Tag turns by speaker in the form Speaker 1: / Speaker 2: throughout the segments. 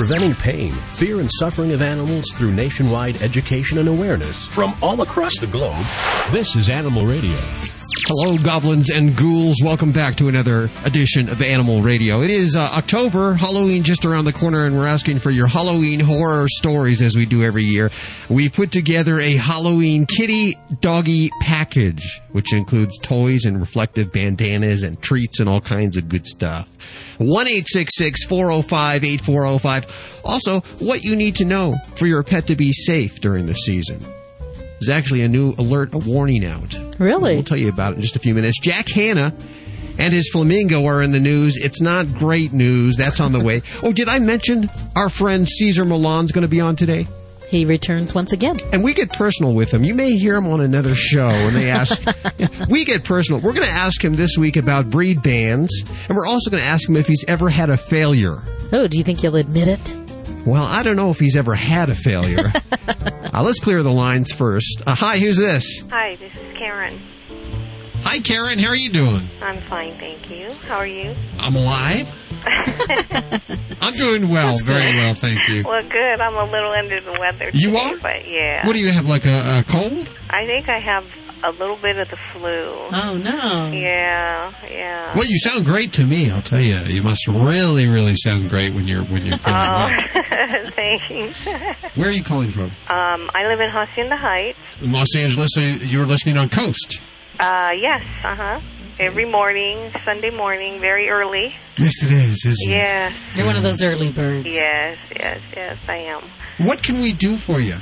Speaker 1: preventing pain, fear, and suffering of animals through nationwide education and awareness from all across the globe. This is Animal Radio.
Speaker 2: Hello, goblins and ghouls. Welcome back to another edition of Animal Radio. It is uh, October, Halloween just around the corner, and we're asking for your Halloween horror stories as we do every year. We've put together a Halloween kitty doggy package, which includes toys and reflective bandanas and treats and all kinds of good stuff. 1 405 8405. Also, what you need to know for your pet to be safe during the season. There's actually a new alert, a warning out.
Speaker 3: Really?
Speaker 2: We'll tell you about it in just a few minutes. Jack Hanna and his flamingo are in the news. It's not great news. That's on the way. Oh, did I mention our friend Cesar Millan's going to be on today?
Speaker 3: He returns once again.
Speaker 2: And we get personal with him. You may hear him on another show and they ask, we get personal. We're going to ask him this week about breed bans, and we're also going to ask him if he's ever had a failure.
Speaker 3: Oh, do you think he'll admit it?
Speaker 2: Well, I don't know if he's ever had a failure. uh, let's clear the lines first. Uh, hi, who's this?
Speaker 4: Hi, this is Karen.
Speaker 2: Hi, Karen. How are you doing?
Speaker 4: I'm fine, thank you. How are you?
Speaker 2: I'm alive. I'm doing well, very well, thank you.
Speaker 4: Well, good. I'm a little under the weather.
Speaker 2: You
Speaker 4: today,
Speaker 2: are?
Speaker 4: But yeah.
Speaker 2: What do you have, like a, a cold?
Speaker 4: I think I have a little bit of the flu.
Speaker 3: Oh, no.
Speaker 4: Yeah, yeah.
Speaker 5: Well, you sound great to me. I'll tell you, you must really, really sound great when you're when you're feeling well.
Speaker 4: Oh, thanks.
Speaker 5: Where are you calling from?
Speaker 4: um, I live in Hacienda Heights.
Speaker 5: In Los Angeles. So you were listening on Coast.
Speaker 4: Uh, yes, uh huh. Every morning, Sunday morning, very early.
Speaker 5: Yes, it is. Isn't
Speaker 4: Yes,
Speaker 3: You're one of those early birds.
Speaker 4: yes, yes, yes, I am.
Speaker 5: What can we do for you?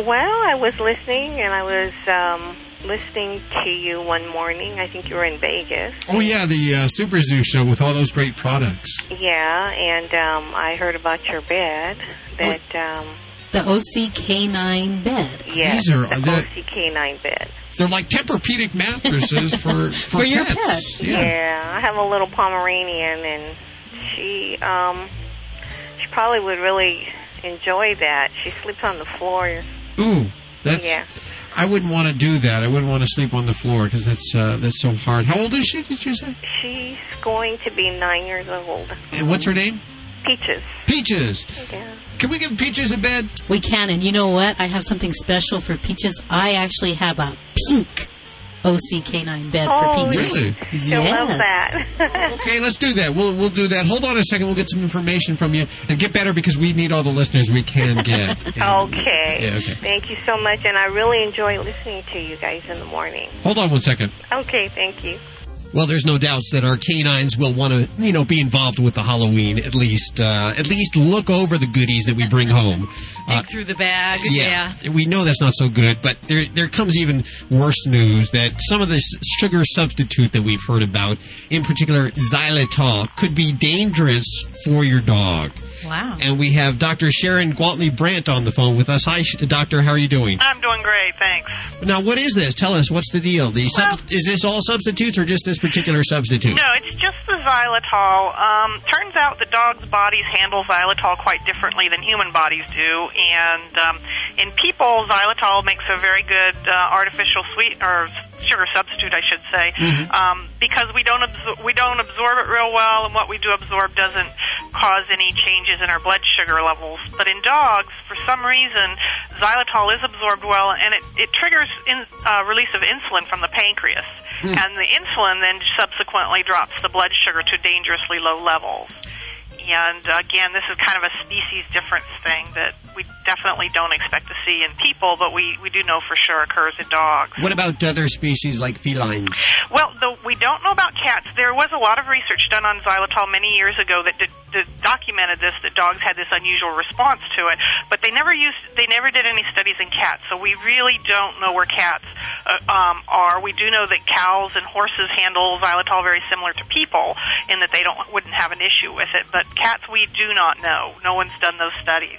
Speaker 4: Well, I was listening, and I was um, listening to you one morning. I think you were in Vegas.
Speaker 5: Oh yeah, the uh, Super Zoo show with all those great products.
Speaker 4: Yeah, and um, I heard about your bed. That um,
Speaker 3: The OCK9 bed.
Speaker 4: yeah,
Speaker 5: These are-
Speaker 4: the
Speaker 5: the-
Speaker 4: OCK9 bed.
Speaker 5: They're like Tempur-Pedic mattresses for for,
Speaker 3: For your
Speaker 5: pets.
Speaker 3: pet.
Speaker 5: Yeah.
Speaker 4: Yeah. I have a little Pomeranian, and she um, she probably would really enjoy that. She sleeps on the floor.
Speaker 5: Ooh, that's.
Speaker 4: Yeah,
Speaker 5: I wouldn't want to do that. I wouldn't want to sleep on the floor because that's uh, that's so hard. How old is she? Did you say?
Speaker 4: she's going to be nine years old.
Speaker 5: And what's her name?
Speaker 4: Peaches.
Speaker 5: Peaches.
Speaker 4: Yeah.
Speaker 5: Can we give Peaches a bed?
Speaker 3: We can, and you know what? I have something special for Peaches. I actually have a pink OCK9 bed for
Speaker 4: Oh,
Speaker 3: Peaches.
Speaker 5: Really?
Speaker 4: She'll love
Speaker 3: Yes.
Speaker 4: that.
Speaker 5: Okay, let's do that. We'll we'll do that. Hold on a second. We'll get some information from you and get better because we need all the listeners we can get.
Speaker 4: okay.
Speaker 5: Yeah, okay.
Speaker 4: Thank you so much, and I really enjoy listening to you guys in the morning.
Speaker 5: Hold on one second.
Speaker 4: Okay, thank you.
Speaker 2: Well, there's no doubts that our canines will want to, you know, be involved with the Halloween. At least, uh, at least look over the goodies that we bring home. Uh,
Speaker 3: through the bag.
Speaker 2: yeah, we know that's not so good, but there there comes even worse news that some of this sugar substitute that we've heard about, in particular xylitol, could be dangerous for your dog.
Speaker 3: Wow.
Speaker 2: And we have Dr. Sharon Gwaltney Brant on the phone with us. Hi, Doctor. How are you doing?
Speaker 6: I'm doing great, thanks.
Speaker 2: Now, what is this? Tell us. What's the deal? The sub-
Speaker 6: Well-
Speaker 2: is this all substitutes or just this particular substitute?
Speaker 6: No, it's just the xylitol. Um, turns out the dogs' bodies handle xylitol quite differently than human bodies do, and um, in people, xylitol makes a very good uh, artificial sweet or sugar substitute, I should say, um, because we don't absor- we don't absorb it real well, and what we do absorb doesn't cause any changes in our blood sugar levels. But in dogs, for some reason, xylitol is absorbed well, and it, it triggers in, uh, release of insulin from the pancreas, and the insulin then subsequently drops the blood sugar to dangerously low levels. And again, this is kind of a species difference thing that we definitely don't expect to see in people, but we, we do know for sure occurs in dogs.
Speaker 2: What about other species like felines?
Speaker 6: Well, the, we don't know about cats. There was a lot of research done on xylitol many years ago that, did, that documented this that dogs had this unusual response to it, but they never used they never did any studies in cats. So we really don't know where cats uh, um, are. We do know that cows and horses handle xylitol very similar to people in that they don't wouldn't have an issue with it, but cats we do not know. No one's done those studies.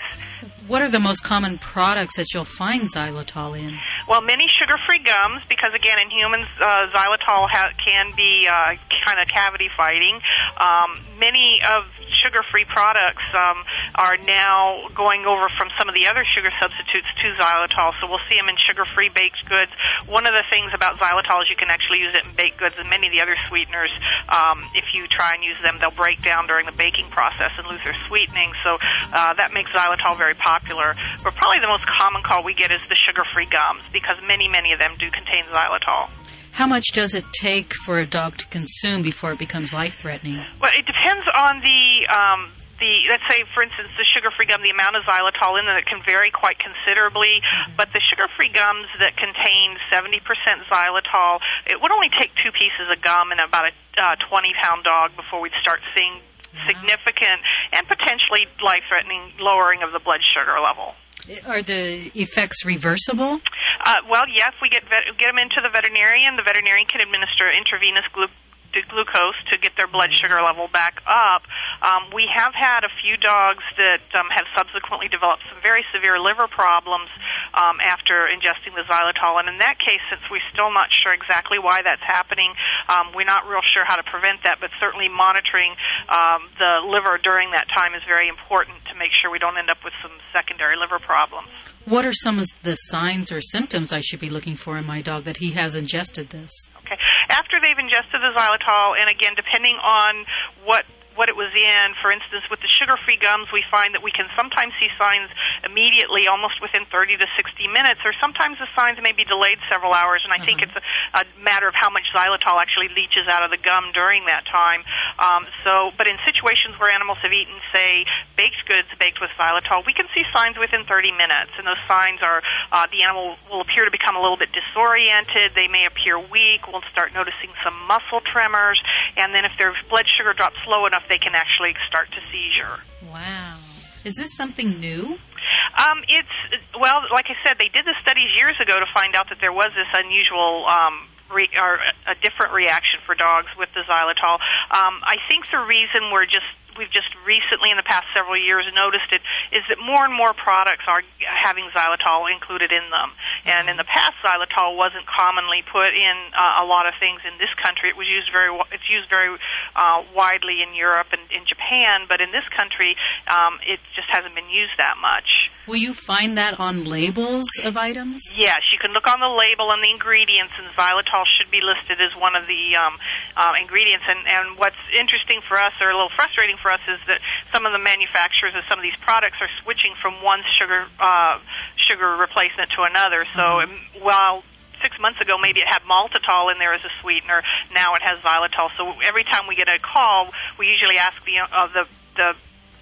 Speaker 3: What are the most common products that you'll find xylitol in?
Speaker 6: Well, many sugar-free gums, because again, in humans, uh, xylitol ha- can be uh, kind of cavity fighting. Um, many of sugar-free products um, are now going over from some of the other sugar substitutes to xylitol. So we'll see them in sugar-free baked goods. One of the things about xylitol is you can actually use it in baked goods, and many of the other sweeteners, um, if you try and use them, they'll break down during the baking process and lose their sweetening. So uh, that makes xylitol very popular. But probably the most common call we get is the sugar-free gums because many, many of them do contain xylitol.
Speaker 3: How much does it take for a dog to consume before it becomes life threatening?
Speaker 6: Well, it depends on the um, the let's say, for instance, the sugar-free gum. The amount of xylitol in it can vary quite considerably, but the sugar-free gums that contain 70% xylitol, it would only take two pieces of gum and about a uh, 20-pound dog before we'd start seeing significant and potentially life-threatening lowering of the blood sugar level.
Speaker 3: Are the effects reversible?
Speaker 6: Uh, well, yes, we get vet- get them into the veterinarian. The veterinarian can administer intravenous glu- to glucose to get their blood sugar level back up. Um, we have had a few dogs that um, have subsequently developed some very severe liver problems um, after ingesting the xylitol, and in that case, since we're still not sure exactly why that's happening, um, we're not real sure how to prevent that. But certainly, monitoring um, the liver during that time is very important to make sure we don't end up with some secondary liver problems.
Speaker 3: What are some of the signs or symptoms I should be looking for in my dog that he has ingested this?
Speaker 6: Okay. After they've ingested the xylitol, and again, depending on what what it was in. For instance, with the sugar-free gums, we find that we can sometimes see signs immediately, almost within 30 to 60 minutes, or sometimes the signs may be delayed several hours. And I think it's a, a matter of how much xylitol actually leaches out of the gum during that time. Um, so, but in situations where animals have eaten, say, baked goods baked with xylitol, we can see signs within 30 minutes, and those signs are uh, the animal will appear to become a little bit disoriented. They may appear weak. We'll start noticing some muscle tremors, and then if their blood sugar drops low enough, they can actually start to seizure.
Speaker 3: Wow. Is this something new?
Speaker 6: Um, it's well, like I said, they did the studies years ago to find out that there was this unusual. Um, Re, or a different reaction for dogs with the xylitol. Um, I think the reason we're just we've just recently in the past several years noticed it is that more and more products are having xylitol included in them. And in the past, xylitol wasn't commonly put in uh, a lot of things in this country. It was used very it's used very uh, widely in Europe and in Japan, but in this country, um, it just hasn't been used that much.
Speaker 3: Will you find that on labels of items?
Speaker 6: Yes, you can look on the label and the ingredients, and xylitol should be listed as one of the um, uh, ingredients. And, and what's interesting for us, or a little frustrating for us, is that some of the manufacturers of some of these products are switching from one sugar uh, sugar replacement to another. So mm-hmm. while six months ago maybe it had maltitol in there as a sweetener, now it has xylitol. So every time we get a call, we usually ask the uh, the the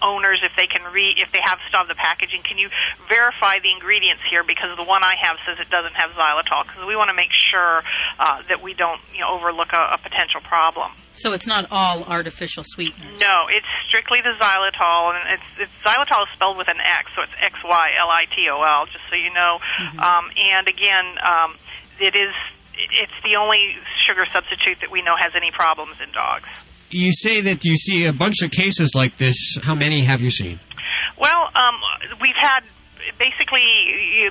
Speaker 6: owners if they can read if they have still have the packaging can you verify the ingredients here because the one I have says it doesn't have xylitol because we want to make sure uh, that we don't you know overlook a, a potential problem.
Speaker 3: So it's not all artificial sweeteners.
Speaker 6: No, it's strictly the xylitol, and it's, it's xylitol is spelled with an X, so it's X Y L I T O L, just so you know. Mm-hmm. Um, and again, um, it is it's the only sugar substitute that we know has any problems in dogs
Speaker 2: you say that you see a bunch of cases like this. How many have you seen?
Speaker 6: Well, um, we've had basically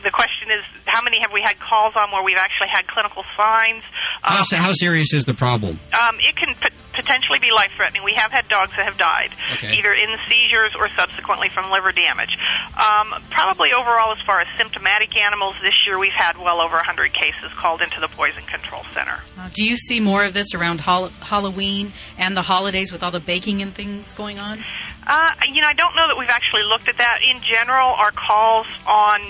Speaker 6: the question is how many have we had calls on where we've actually had clinical signs?
Speaker 2: Um, how, how, serious is the problem?
Speaker 6: Um, it can p- potentially be life threatening we have had dogs that have died
Speaker 2: okay.
Speaker 6: either in seizures or subsequently from liver damage. Um, probably overall as far as symptomatic animals this year we've had well over 100 cases called into the poison control center.
Speaker 3: Uh, do you see more of this around hol- halloween and the holidays with all the baking and things going on
Speaker 6: uh, you know, I don't know that we've actually looked at that. In general, our calls on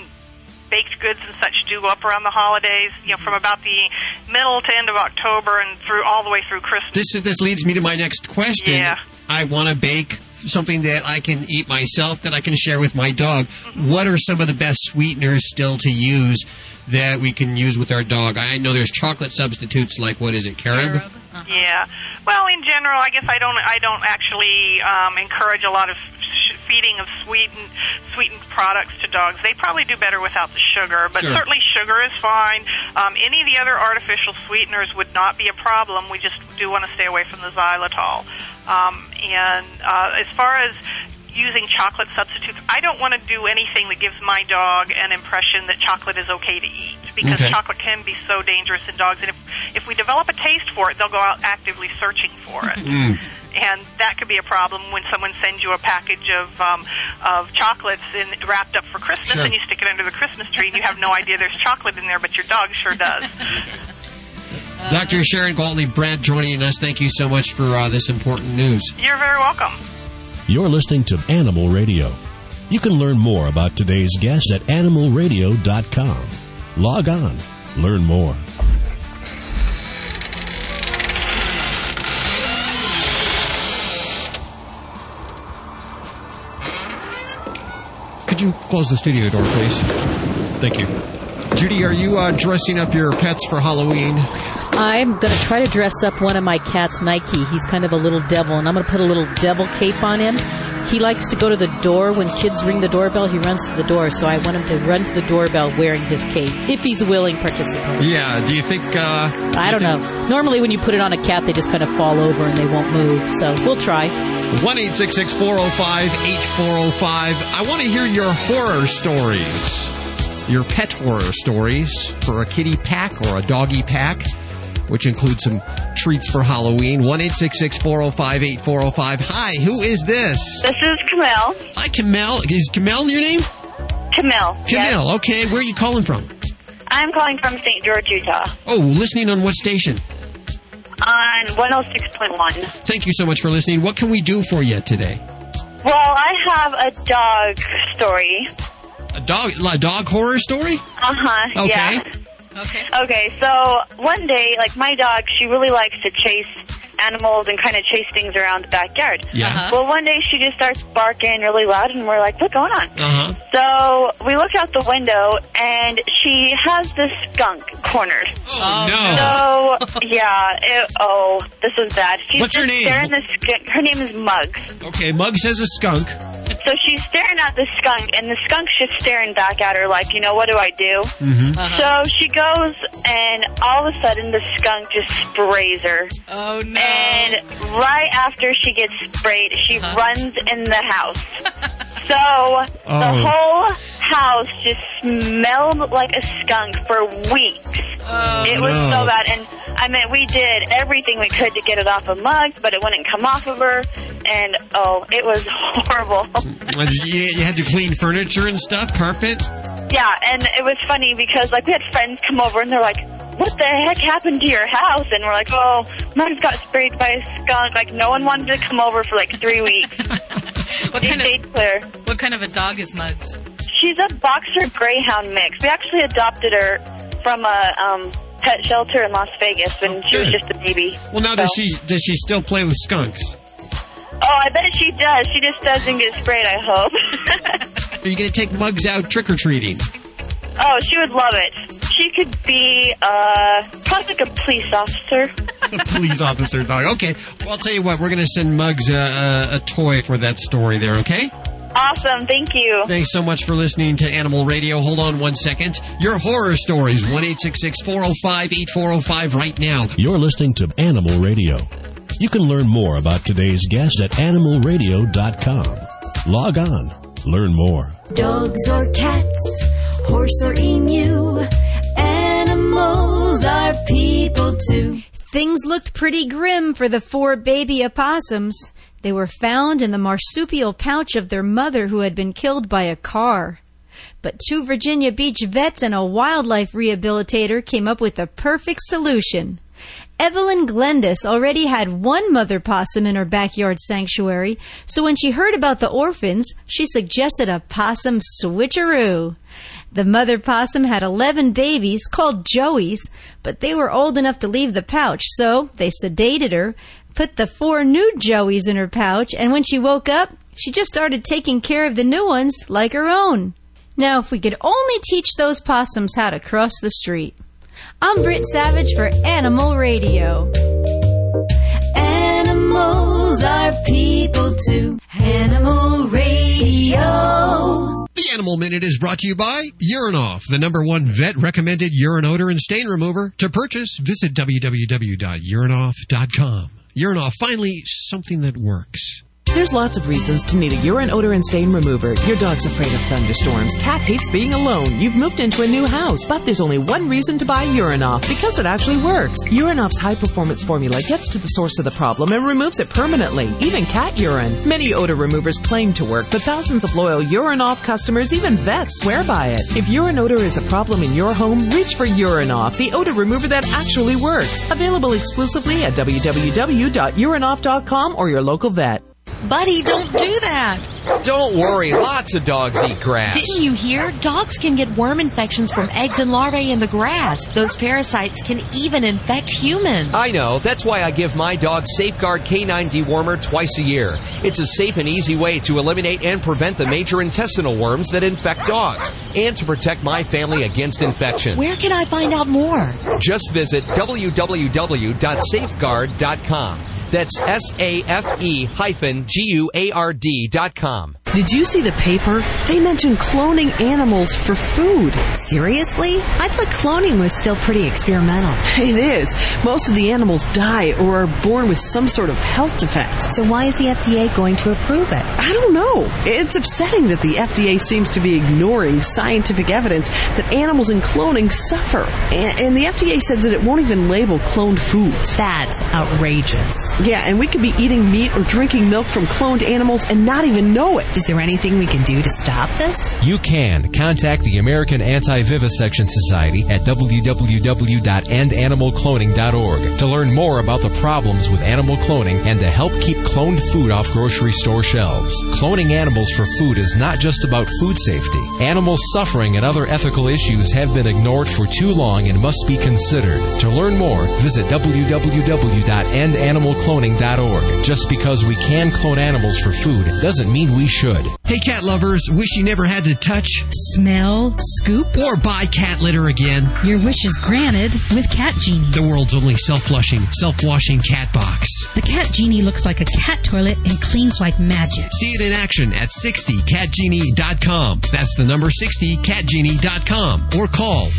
Speaker 6: baked goods and such do go up around the holidays. You know, from about the middle to end of October and through all the way through Christmas.
Speaker 2: This this leads me to my next question.
Speaker 6: Yeah.
Speaker 2: I want to bake something that I can eat myself that I can share with my dog. Mm-hmm. What are some of the best sweeteners still to use that we can use with our dog? I know there's chocolate substitutes like what is it, carob?
Speaker 3: carob. Uh-huh.
Speaker 6: Yeah. Well, in general, I guess I don't. I don't actually um, encourage a lot of feeding of sweetened sweetened products to dogs. They probably do better without the sugar, but
Speaker 2: sure.
Speaker 6: certainly sugar is fine. Um, any of the other artificial sweeteners would not be a problem. We just do want to stay away from the xylitol. Um, and uh, as far as using chocolate substitutes. I don't want to do anything that gives my dog an impression that chocolate is okay to eat because
Speaker 2: okay.
Speaker 6: chocolate can be so dangerous in dogs. And if, if we develop a taste for it, they'll go out actively searching for it.
Speaker 2: Mm.
Speaker 6: and that could be a problem when someone sends you a package of um, of chocolates in, wrapped up for Christmas,
Speaker 2: Sure.
Speaker 6: and you stick it under the Christmas tree, and you have no idea there's chocolate in there, but your dog sure does.
Speaker 2: Dr. Sharon Gwaltney Brant joining us. Thank you so much for uh, this important news.
Speaker 6: You're very welcome.
Speaker 1: You're listening to Animal Radio. You can learn more about today's guest at animalradio.com. Log on, learn more.
Speaker 2: Could you close the studio door, please? Thank you. Judy, are you uh, dressing up your pets for Halloween?
Speaker 3: I'm going to try to dress up one of my cats, Nike. He's kind of a little devil, and I'm going to put a little devil cape on him. He likes to go to the door when kids ring the doorbell. He runs to the door, so I want him to run to the doorbell wearing his cape if he's a willing participant.
Speaker 2: Yeah. Do you think? Uh,
Speaker 3: I don't know. Normally, when you put it on a cat, they just kind of fall over and they won't move. So we'll try.
Speaker 2: One eight six six four zero five eight four zero five. I want to hear your horror stories, your pet horror stories for a kitty pack or a doggy pack, which includes some treats for Halloween. One eight six six four zero five eight four zero five. Hi, who is this?
Speaker 7: This is Camille.
Speaker 2: Hi, Camille. Is Camille your name?
Speaker 7: Camille. Yes.
Speaker 2: Camille. Okay, where are you calling from?
Speaker 7: I'm calling from St. George, Utah,
Speaker 2: Oh, listening on what station?
Speaker 7: on 106.1.
Speaker 2: Thank you so much for listening. What can we do for you today?
Speaker 7: Well, I have a dog story.
Speaker 2: A dog, a dog horror story?
Speaker 7: Uh huh.
Speaker 2: Okay.
Speaker 7: Yeah.
Speaker 3: Okay.
Speaker 7: Okay, so one day, like my dog, she really likes to chase animals and kind of chase things around the backyard.
Speaker 2: Yeah.
Speaker 7: Well, one day she just starts barking really loud, and we're like, "What's going on?"
Speaker 2: Uh huh.
Speaker 7: So we look out the window, and she has this skunk cornered.
Speaker 2: Oh, no.
Speaker 7: So yeah, it, oh, this is bad. She's
Speaker 2: What's her name?
Speaker 7: Staring the skunk. Her name is Mugs.
Speaker 2: Okay, Mugs has a skunk.
Speaker 7: So she's staring at the skunk, and the skunk's just staring back at her, like, you know, what do I do?
Speaker 2: Mm-hmm.
Speaker 7: So she goes, and all of a sudden, the skunk just sprays her.
Speaker 3: Oh no.
Speaker 7: And right after she gets sprayed, she runs in the house. So
Speaker 2: Oh.
Speaker 7: the whole house just smelled like a skunk for weeks. Oh, it was
Speaker 2: no.
Speaker 7: so bad, and I mean, we did everything we could to get it off of Mugs, but it wouldn't come off of her, and oh, it was horrible.
Speaker 2: You, had to clean furniture and stuff, carpet.
Speaker 7: yeah, and it was funny because like we had friends come over, and they're like. What the heck happened to your house? And we're like, oh, Mugs got sprayed by a skunk. Like, no one wanted to come over for like three weeks.
Speaker 8: What
Speaker 7: They
Speaker 8: kind of
Speaker 7: stayed clear.
Speaker 8: what kind of a dog is Mugs?
Speaker 7: She's a boxer greyhound mix. We actually adopted her from a um, pet shelter in Las Vegas when she was just a baby.
Speaker 2: Well, now does she does she still play with skunks?
Speaker 7: Oh, I bet she does. She just doesn't get sprayed. I hope.
Speaker 2: Are you going to take Mugs out trick or treating?
Speaker 7: Oh, she would love it. She could be uh, probably like a police officer.
Speaker 2: A police officer dog. Okay. Well, I'll tell you what. We're going to send Mugs a, a, a toy for that story there. Okay.
Speaker 7: Awesome. Thank you.
Speaker 2: Thanks so much for listening to Animal Radio. Hold on one second. Your horror stories one eight six six four zero five eight four zero five right now.
Speaker 1: You're listening to Animal Radio. You can learn more about today's guest at animalradio.com. Log on, learn more.
Speaker 9: Dogs or cats, horse or emu, animals are people too.
Speaker 10: Things looked pretty grim for the four baby opossums. They were found in the marsupial pouch of their mother who had been killed by a car. But two Virginia Beach vets and a wildlife rehabilitator came up with a perfect solution. Evelyn Glendis already had one mother possum in her backyard sanctuary, so when she heard about the orphans, she suggested a possum switcheroo. The mother possum had 11 babies called Joeys, but they were old enough to leave the pouch, so they sedated her, put the four new Joeys in her pouch, and when she woke up, she just started taking care of the new ones like her own. Now, if we could only teach those possums how to cross the street. I'm Britt Savage for Animal Radio.
Speaker 9: Animals are people too. Animal Radio.
Speaker 2: Animal Minute is brought to you by Urinoff, the number one vet recommended urine odor and stain remover. To purchase, visit www.urinoff.com. Urinoff, finally something that works.
Speaker 11: There's lots of reasons to need a urine odor and stain remover. Your dog's afraid of thunderstorms. Cat hates being alone. You've moved into a new house, but there's only one reason to buy Urinoff because it actually works. Urinoff's high performance formula gets to the source of the problem and removes it permanently, even cat urine. Many odor removers claim to work, but thousands of loyal Urinoff customers, even vets, swear by it. If urine odor is a problem in your home, reach for Urinoff, the odor remover that actually works. Available exclusively at www.urinoff.com or your local vet.
Speaker 12: Buddy, don't do that.
Speaker 13: Don't worry, lots of dogs eat grass.
Speaker 12: Didn't you hear? Dogs can get worm infections from eggs and larvae in the grass. Those parasites can even infect humans.
Speaker 13: I know. That's why I give my dog Safeguard K9 Dewormer twice a year. It's a safe and easy way to eliminate and prevent the major intestinal worms that infect dogs and to protect my family against infection.
Speaker 12: Where can I find out more?
Speaker 13: Just visit www.safeguard.com. That's S A F E hyphen G U A R D dot com.
Speaker 14: Did you see the paper? They mentioned cloning animals for food.
Speaker 15: Seriously? I thought cloning was still pretty experimental.
Speaker 14: It is. Most of the animals die or are born with some sort of health defect.
Speaker 15: So why is the FDA going to approve it?
Speaker 14: I don't know. It's upsetting that the FDA seems to be ignoring scientific evidence that animals in cloning suffer. And, the FDA says that it won't even label cloned foods.
Speaker 15: That's outrageous.
Speaker 14: Yeah, and we could be eating meat or drinking milk from cloned animals and not even know it.
Speaker 15: Is there anything we can do to stop this?
Speaker 16: You can. Contact the American Anti-Vivisection Society at www.endanimalcloning.org to learn more about the problems with animal cloning and to help keep cloned food off grocery store shelves. Cloning animals for food is not just about food safety. Animal suffering and other ethical issues have been ignored for too long and must be considered. To learn more, visit www.endanimalcloning.org. Just because we can clone animals for food doesn't mean we should.
Speaker 2: Hey, cat lovers, wish you never had to touch,
Speaker 3: smell, scoop,
Speaker 2: or buy cat litter again?
Speaker 3: Your wish is granted with Cat Genie,
Speaker 2: the world's only self-flushing, self-washing cat box.
Speaker 3: The Cat Genie looks like a cat toilet and cleans like magic.
Speaker 2: See it in action at 60catgenie.com. That's the number 60catgenie.com or call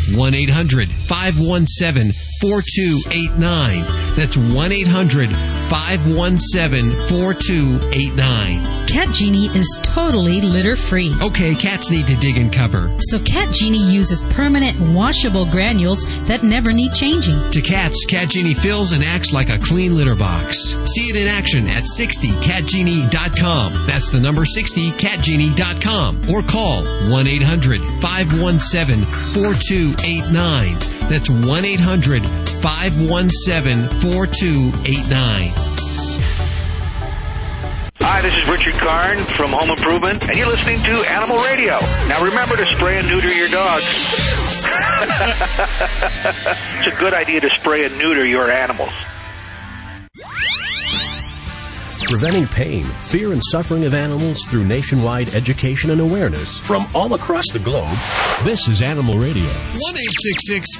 Speaker 2: 1-800-517-4289. That's 1-800-517-4289.
Speaker 3: Cat Genie is totally litter free.
Speaker 2: Okay, cats need to dig and cover.
Speaker 3: So Cat Genie uses permanent washable granules that never need changing.
Speaker 2: To cats, Cat Genie fills and acts like a clean litter box. See it in action at 60catgenie.com. That's the number 60catgenie.com or call 1-800-517-4289. That's 1-800-517-4289.
Speaker 17: Hi, this is Richard Karn from Home Improvement, and you're listening to Animal Radio. Now remember to spray and neuter your dogs. it's a good idea to spray and neuter your animals.
Speaker 1: Preventing pain, fear, and suffering of animals through nationwide education and awareness from all across the globe. This is Animal Radio.
Speaker 2: 1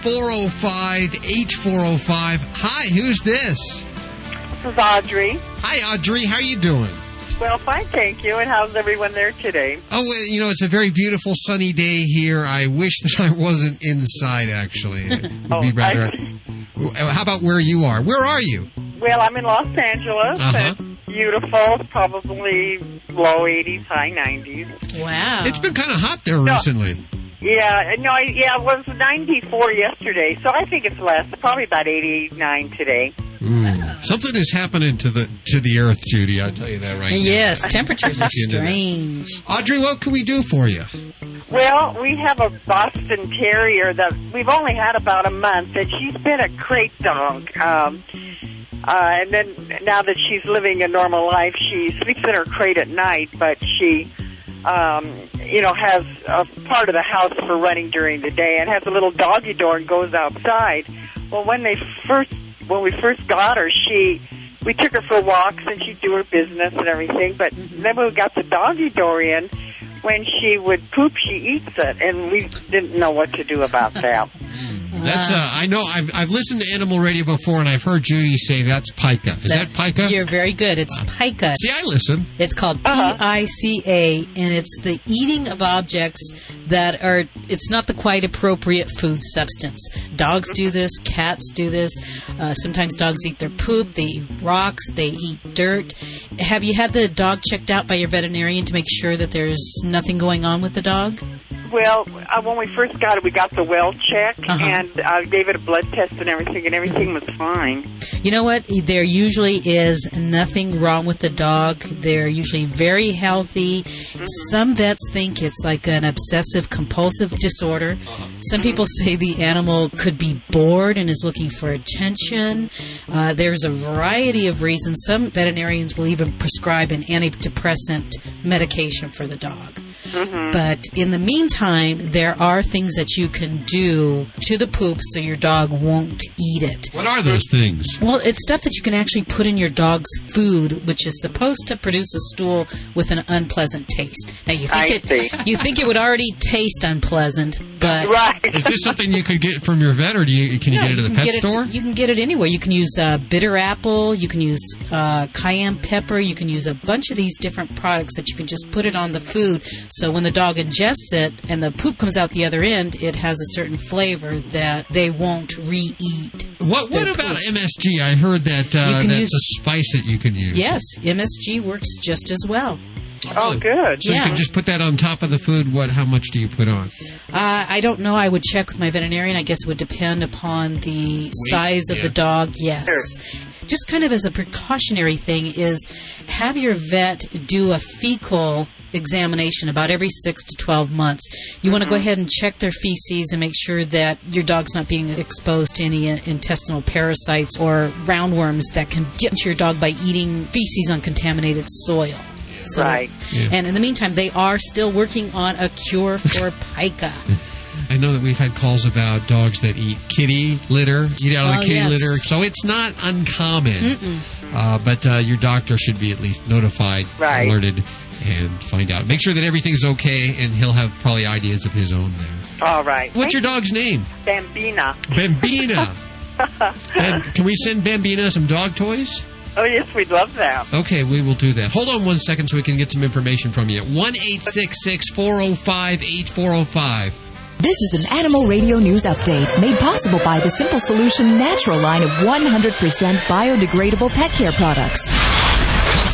Speaker 2: 405 8405. Hi, who's this?
Speaker 18: This is Audrey.
Speaker 2: Hi, Audrey. How are you doing?
Speaker 18: Well, fine, thank you. And how's everyone there today?
Speaker 2: Oh, well, you know, it's a very beautiful sunny day here. I wish that I wasn't inside, actually. It would
Speaker 18: oh,
Speaker 2: be rather.
Speaker 18: I...
Speaker 2: How about where you are? Where are you?
Speaker 18: Well, I'm in Los Angeles.
Speaker 2: Uh-huh.
Speaker 18: And it's beautiful, probably low 80s, high 90s.
Speaker 3: Wow.
Speaker 2: It's been kind of hot there recently.
Speaker 18: Yeah, no, yeah, it was 94 yesterday, so I think it's less. Probably about 89 today.
Speaker 2: Mm. Something is happening to the to the Earth, Judy. I'll tell you that right now.
Speaker 19: Yes, temperatures are
Speaker 2: Into
Speaker 19: strange.
Speaker 2: Audrey, what can we do for you?
Speaker 18: Well, we have a Boston Terrier that we've only had about a month, and she's been a crate dog. Um, uh, and then now that she's living a normal life, she sleeps in her crate at night, but she, um, you know, has a part of the house for running during the day and has a little doggy door and goes outside. Well, when they first, when we first got her, she, we took her for walks and she'd do her business and everything, but then when we got the doggy door in, when she would poop, she eats it, and we didn't know what to do about that.
Speaker 2: That's uh, I know I've I've listened to Animal Radio before, and I've heard Judy say that's pica. Is that, pica?
Speaker 19: You're very good. It's pica.
Speaker 2: See, I listen.
Speaker 19: It's called
Speaker 18: Uh-huh.
Speaker 19: P-I-C-A, and it's the eating of objects
Speaker 3: that are it's not the quite appropriate food substance. Dogs do this, cats do this. Uh, sometimes dogs eat their poop, they eat rocks, they eat dirt. Have you had the dog checked out by your veterinarian to make sure that there's nothing going on with the dog?
Speaker 18: Well, uh, when we first got it, we got the well check
Speaker 3: Uh-huh.
Speaker 18: and uh, gave it a blood test and everything, and everything was fine.
Speaker 3: You know what? There usually is nothing wrong with the dog. They're usually very healthy. Some vets think it's like an obsessive compulsive disorder. Some people say the animal could be bored and is looking for attention. Uh, there's a variety of reasons. Some veterinarians will even prescribe an antidepressant medication for the dog. But in the meantime, there are things that you can do to the poop so your dog won't eat it.
Speaker 5: What are those things?
Speaker 3: Well, it's stuff that you can actually put in your dog's food, which is supposed to produce a stool with an unpleasant taste. Now you think
Speaker 18: I
Speaker 3: it,
Speaker 18: see.
Speaker 3: you think it would already taste unpleasant, but
Speaker 18: right.
Speaker 2: Is this something you could get from your vet, or do you can you
Speaker 3: No,
Speaker 2: get it at the pet
Speaker 3: get
Speaker 2: store?
Speaker 3: you can get it anywhere. You can use uh, bitter apple. You can use uh, cayenne pepper. You can use a bunch of these different products that you can just put it on the food. So when the dog ingests it and the poop comes out the other end, it has a certain flavor that they won't re-eat.
Speaker 2: What What about MSG? I heard that uh, that's
Speaker 3: use-
Speaker 2: a spice that you can use.
Speaker 3: Yes, MSG works just as well.
Speaker 18: Oh, good.
Speaker 2: So you can just put that on top of the food. What? How much do you put on?
Speaker 3: Uh, I don't know. I would check with my veterinarian. I guess it would depend upon the size of
Speaker 2: yeah.
Speaker 3: the dog. Yes. Just kind of as a precautionary thing is have your vet do a fecal examination about every 6 to 12 months. You want to go ahead and check their feces and make sure that your dog's not being exposed to any uh, intestinal parasites or roundworms that can get into your dog by eating feces on contaminated soil. So,
Speaker 18: Right.
Speaker 2: Yeah.
Speaker 3: And in the meantime, they are still working on a cure for pica.
Speaker 2: I know that we've had calls about dogs that eat kitty litter, eat out of
Speaker 3: Oh,
Speaker 2: the kitty
Speaker 3: yes.
Speaker 2: litter. So it's not uncommon. Uh, but uh, your doctor should be at least notified,
Speaker 18: Right.
Speaker 2: alerted, and find out. Make sure that everything's okay, and he'll have probably ideas of his own there.
Speaker 18: All right.
Speaker 2: What's your dog's name?
Speaker 18: Bambina.
Speaker 2: Bambina. and can we send Bambina some dog toys?
Speaker 18: Oh, yes, we'd love that.
Speaker 2: Okay, we will do that. Hold on one second so we can get some information from you. 1 405 8405.
Speaker 15: This is an Animal Radio News Update made possible by the Simple Solution Natural line of 100% biodegradable pet care products.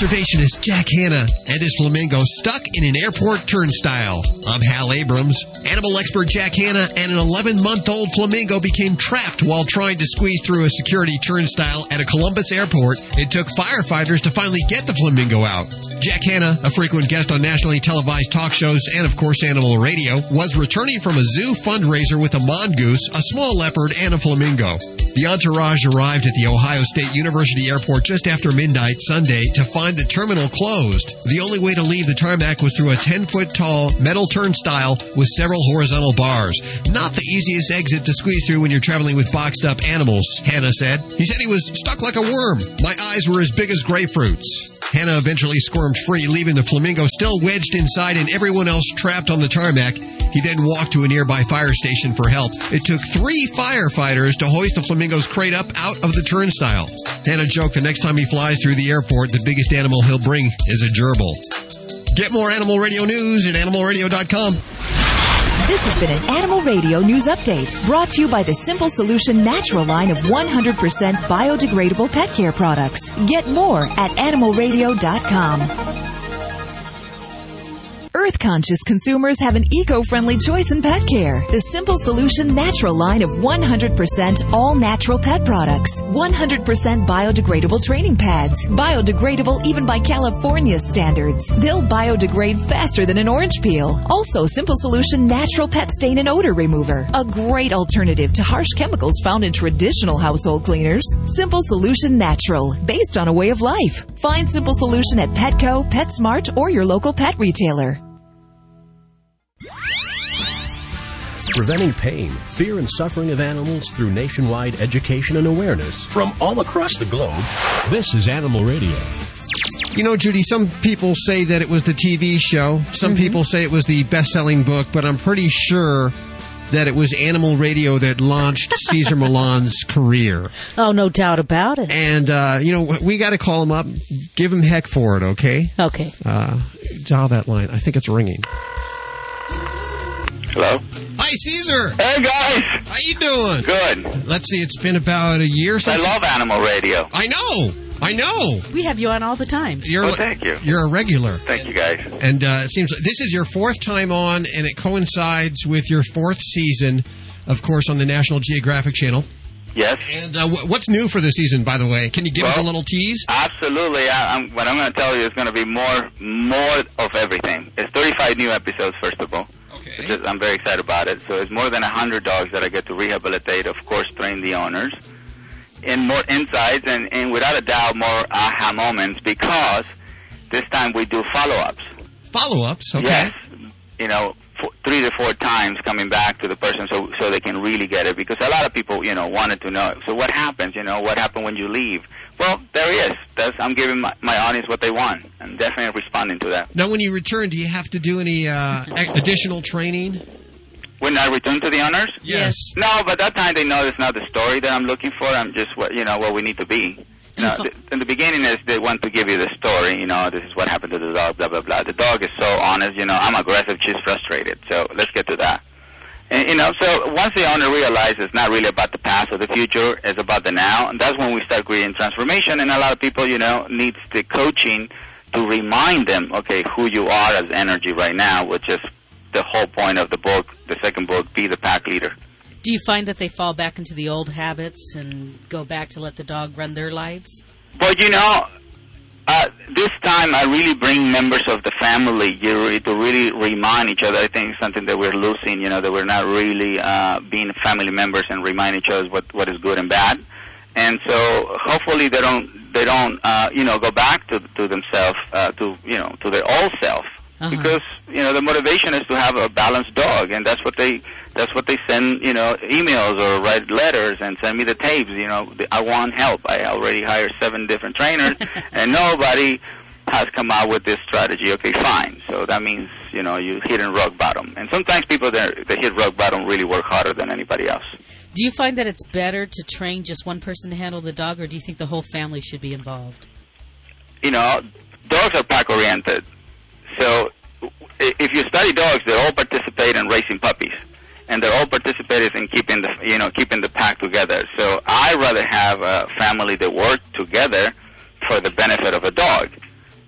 Speaker 2: Conservationist Jack Hanna and his flamingo stuck in an airport turnstile. I'm Hal Abrams. Animal expert Jack Hanna and an 11 month old flamingo became trapped while trying to squeeze through a security turnstile at a Columbus airport. It took firefighters to finally get the flamingo out. Jack Hanna, a frequent guest on nationally televised talk shows and, of course, animal radio, was returning from a zoo fundraiser with a mongoose, a small leopard, and a flamingo. The entourage arrived at the Ohio State University airport just after midnight Sunday to find the terminal closed. The only way to leave the tarmac was through a 10 foot tall metal turnstile with several horizontal bars. Not the easiest exit to squeeze through when you're traveling with boxed up animals, Hanna said. He said he was stuck like a worm. My eyes were as big as grapefruits. Hanna eventually squirmed free, leaving the flamingo still wedged inside and everyone else trapped on the tarmac. He then walked to a nearby fire station for help. It took three firefighters to hoist the flamingo's crate up out of the turnstile. Hanna joked the next time he flies through the airport, the biggest animal he'll bring is a gerbil. Get more Animal Radio news at animalradio.com.
Speaker 15: This has been an Animal Radio News Update brought to you by the Simple Solution Natural line of 100% biodegradable pet care products. Get more at animalradio.com. Earth conscious consumers have an eco friendly choice in pet care. The Simple Solution Natural line of 100% all natural pet products, 100% biodegradable training pads, biodegradable even by California standards. They'll biodegrade faster than an orange peel. Also, Simple Solution Natural Pet Stain and Odor Remover, a great alternative to harsh chemicals found in traditional household cleaners. Simple Solution Natural, based on a way of life. Find Simple Solution at Petco, PetSmart, or your local pet retailer.
Speaker 1: Preventing pain, fear, and suffering of animals through nationwide education and awareness from all across the globe. This is Animal Radio.
Speaker 2: You know, Judy, some people say that it was the TV show. Some people say it was the best selling book, but I'm pretty sure that it was Animal Radio that launched Cesar Millan's career.
Speaker 3: Oh, no doubt about it.
Speaker 2: And, uh, you know, we got to call him up, give him heck for it, okay?
Speaker 3: Okay.
Speaker 2: Uh, dial that line. I think it's ringing. Hello. Hi, Cesar.
Speaker 20: Hey guys.
Speaker 2: How you doing?
Speaker 20: Good.
Speaker 2: Let's see. It's been about a year since.
Speaker 20: I love Animal Radio.
Speaker 2: I know. I know.
Speaker 21: We have you on all the time.
Speaker 2: You're,
Speaker 20: Oh, thank you.
Speaker 2: You're a regular.
Speaker 20: Thank you, guys.
Speaker 2: And uh, it seems like this is your fourth time on, and it coincides with your fourth season, of course, on the National Geographic Channel.
Speaker 20: Yes.
Speaker 2: And uh, what's new for this season, by the way? Can you give us a little tease?
Speaker 20: Absolutely. I, I'm, what I'm going to tell you is going to be more, more of everything. It's 35 new episodes, first of all. Okay. I'm very excited about it. So it's more than 100 dogs that I get to rehabilitate. Of course, train the owners. And more insights, and, and without a doubt, more aha moments because this time we do follow-ups.
Speaker 2: Follow-ups. Okay.
Speaker 20: Yes. You know, four, three to four times coming back to the person so so they can really get it because a lot of people you know wanted to know. So what happens? You know, what happened when you leave? Well, there he is. That's, I'm giving my, my audience what they want and definitely responding to that.
Speaker 2: Now, when you return, do you have to do any uh, a- additional training?
Speaker 20: When I return to the owners?
Speaker 2: Yes.
Speaker 20: No, but that time they know it's not the story that I'm looking for. I'm just what you know what we need to be. You know, th- in the beginning, is they want to give you the story. You know, this is what happened to the dog. Blah blah blah. The dog is so honest. You know, I'm aggressive. She's frustrated. So let's get to that. And, you know, so once the owner realizes it's not really about the past or the future, it's about the now, and that's when we start creating transformation. And a lot of people, you know, needs the coaching to remind them, okay, who you are as energy right now, which is the whole point of the book, the second book, Be the Pack Leader.
Speaker 21: Do you find that they fall back into the old habits and go back to let the dog run their lives?
Speaker 20: But you know, uh, this time I really bring members of the family you re- to really remind each other. I think it's something that we're losing. You know, that we're not really uh, being family members and remind each other what what is good and bad. And so hopefully they don't they don't uh, you know go back to to themselves uh, to you know to their old self because you know the motivation is to have a balanced dog and that's what they that's what they send you know emails or write letters and send me the tapes you know. I want help. I already hired seven different trainers and nobody has come out with this strategy. Okay fine. So that means you know you hit in rock bottom. And sometimes people that, that hit rock bottom really work harder than anybody else.
Speaker 21: Do you find that it's better to train just one person to handle the dog, or do you think the whole family should be involved?
Speaker 20: you know dogs are pack oriented so if you study dogs they all participate in raising puppies and they're all participated in keeping the you know keeping the pack together. So I rather have a family that work together for the benefit of a dog,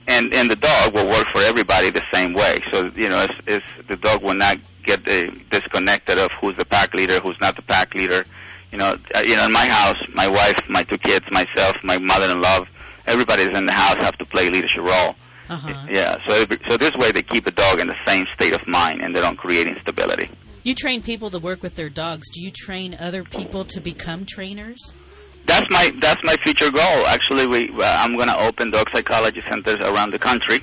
Speaker 20: and and the dog will work for everybody the same way. So you know, it's, it's the dog will not get the, disconnected of who's the pack leader, who's not the pack leader. You know, uh, you know, in my house, my wife, my two kids, myself, my mother-in-law, everybody's in the house have to play a leadership role.
Speaker 21: Uh-huh.
Speaker 20: Yeah, so so this way they keep the dog in the same state of mind and they don't create instability.
Speaker 21: You train people to work with their dogs. Do you train other people to become trainers?
Speaker 20: That's my that's my future goal. Actually, we uh, I'm going to open dog psychology centers around the country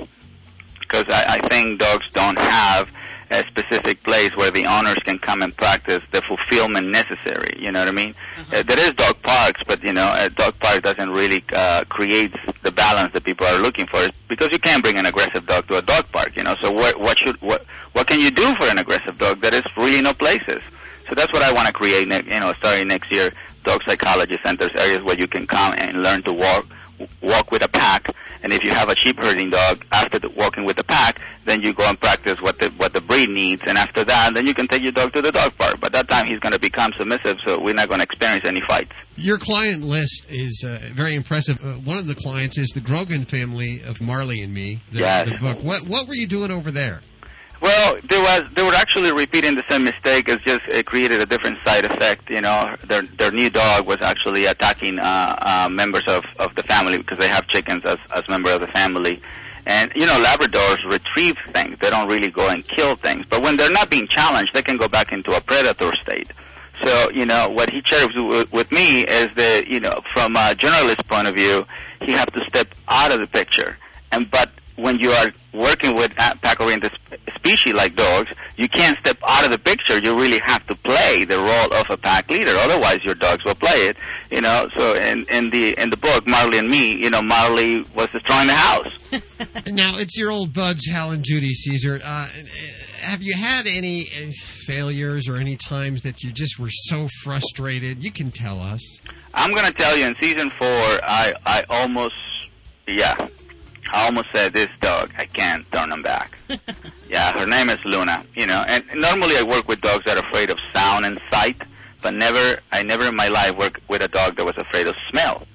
Speaker 20: because I, I think dogs don't have a specific place where the owners can come and practice the fulfillment necessary. You know what I mean? Uh, there is dog parks, but you know, a dog park doesn't really uh, create the balance that people are looking for because you can't bring an aggressive dog to a dog park. You know, so what what should what what can you do for an aggressive dog? There is really no places. So that's what I want to create. ne- You know, starting next year, dog psychology centers, areas where you can come and learn to walk walk with a pack. And if you have a sheep herding dog, after the, walking with the pack, then you go and practice what the what the breed needs. And after that, then you can take your dog to the dog park. But that time he's going to become submissive, so we're not going to experience any fights.
Speaker 2: Your client list is uh, very impressive. Uh, one of the clients is the Grogan family of Marley and Me, the,
Speaker 20: Yes.
Speaker 2: the book. What what were you doing over there?
Speaker 20: Well, there was they were actually repeating the same mistake. It's just it created a different side effect. You know, their their new dog was actually attacking uh, uh, members of of the family because they have chickens as as member of the family. And you know, Labradors retrieve things. They don't really go and kill things. But when they're not being challenged, they can go back into a predator state. So, you know, what he shares with, me is that, you know, from a journalist point of view, he has to step out of the picture. And, but when you are working with pack-oriented species like dogs, you can't step out of the picture. You really have to play the role of a pack leader. Otherwise, your dogs will play it. You know. So in in the in the book, Marley and Me, you know, Marley was destroying the house.
Speaker 2: Now it's your old buds, Hal and Judy Cesar. Uh, have you had any uh, failures or any times that you just were so frustrated? You can tell us.
Speaker 20: I'm gonna tell you, in season four, I I almost yeah, I almost said this dog. I can't turn him back. yeah, her name is Luna. You know, and normally I work with dogs that are afraid of sound and sight, but never, I never in my life worked with a dog that was afraid of smell.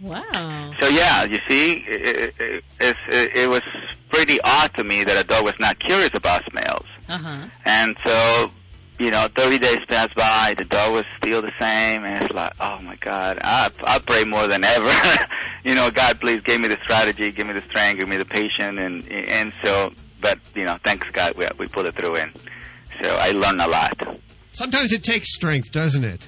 Speaker 21: Wow.
Speaker 20: So yeah, you see, it, it, it, it was pretty odd to me that a dog was not curious about smells.
Speaker 21: Uh huh.
Speaker 20: And so, you know, 30 days passed by, the dog was still the same, and it's like, oh my God, I, I pray more than ever. you know, God, please give me the strategy, give me the strength, give me the patience, and and so, but you know, thanks God, we we pulled it through, and so I learned a lot.
Speaker 2: Sometimes it takes strength, doesn't it?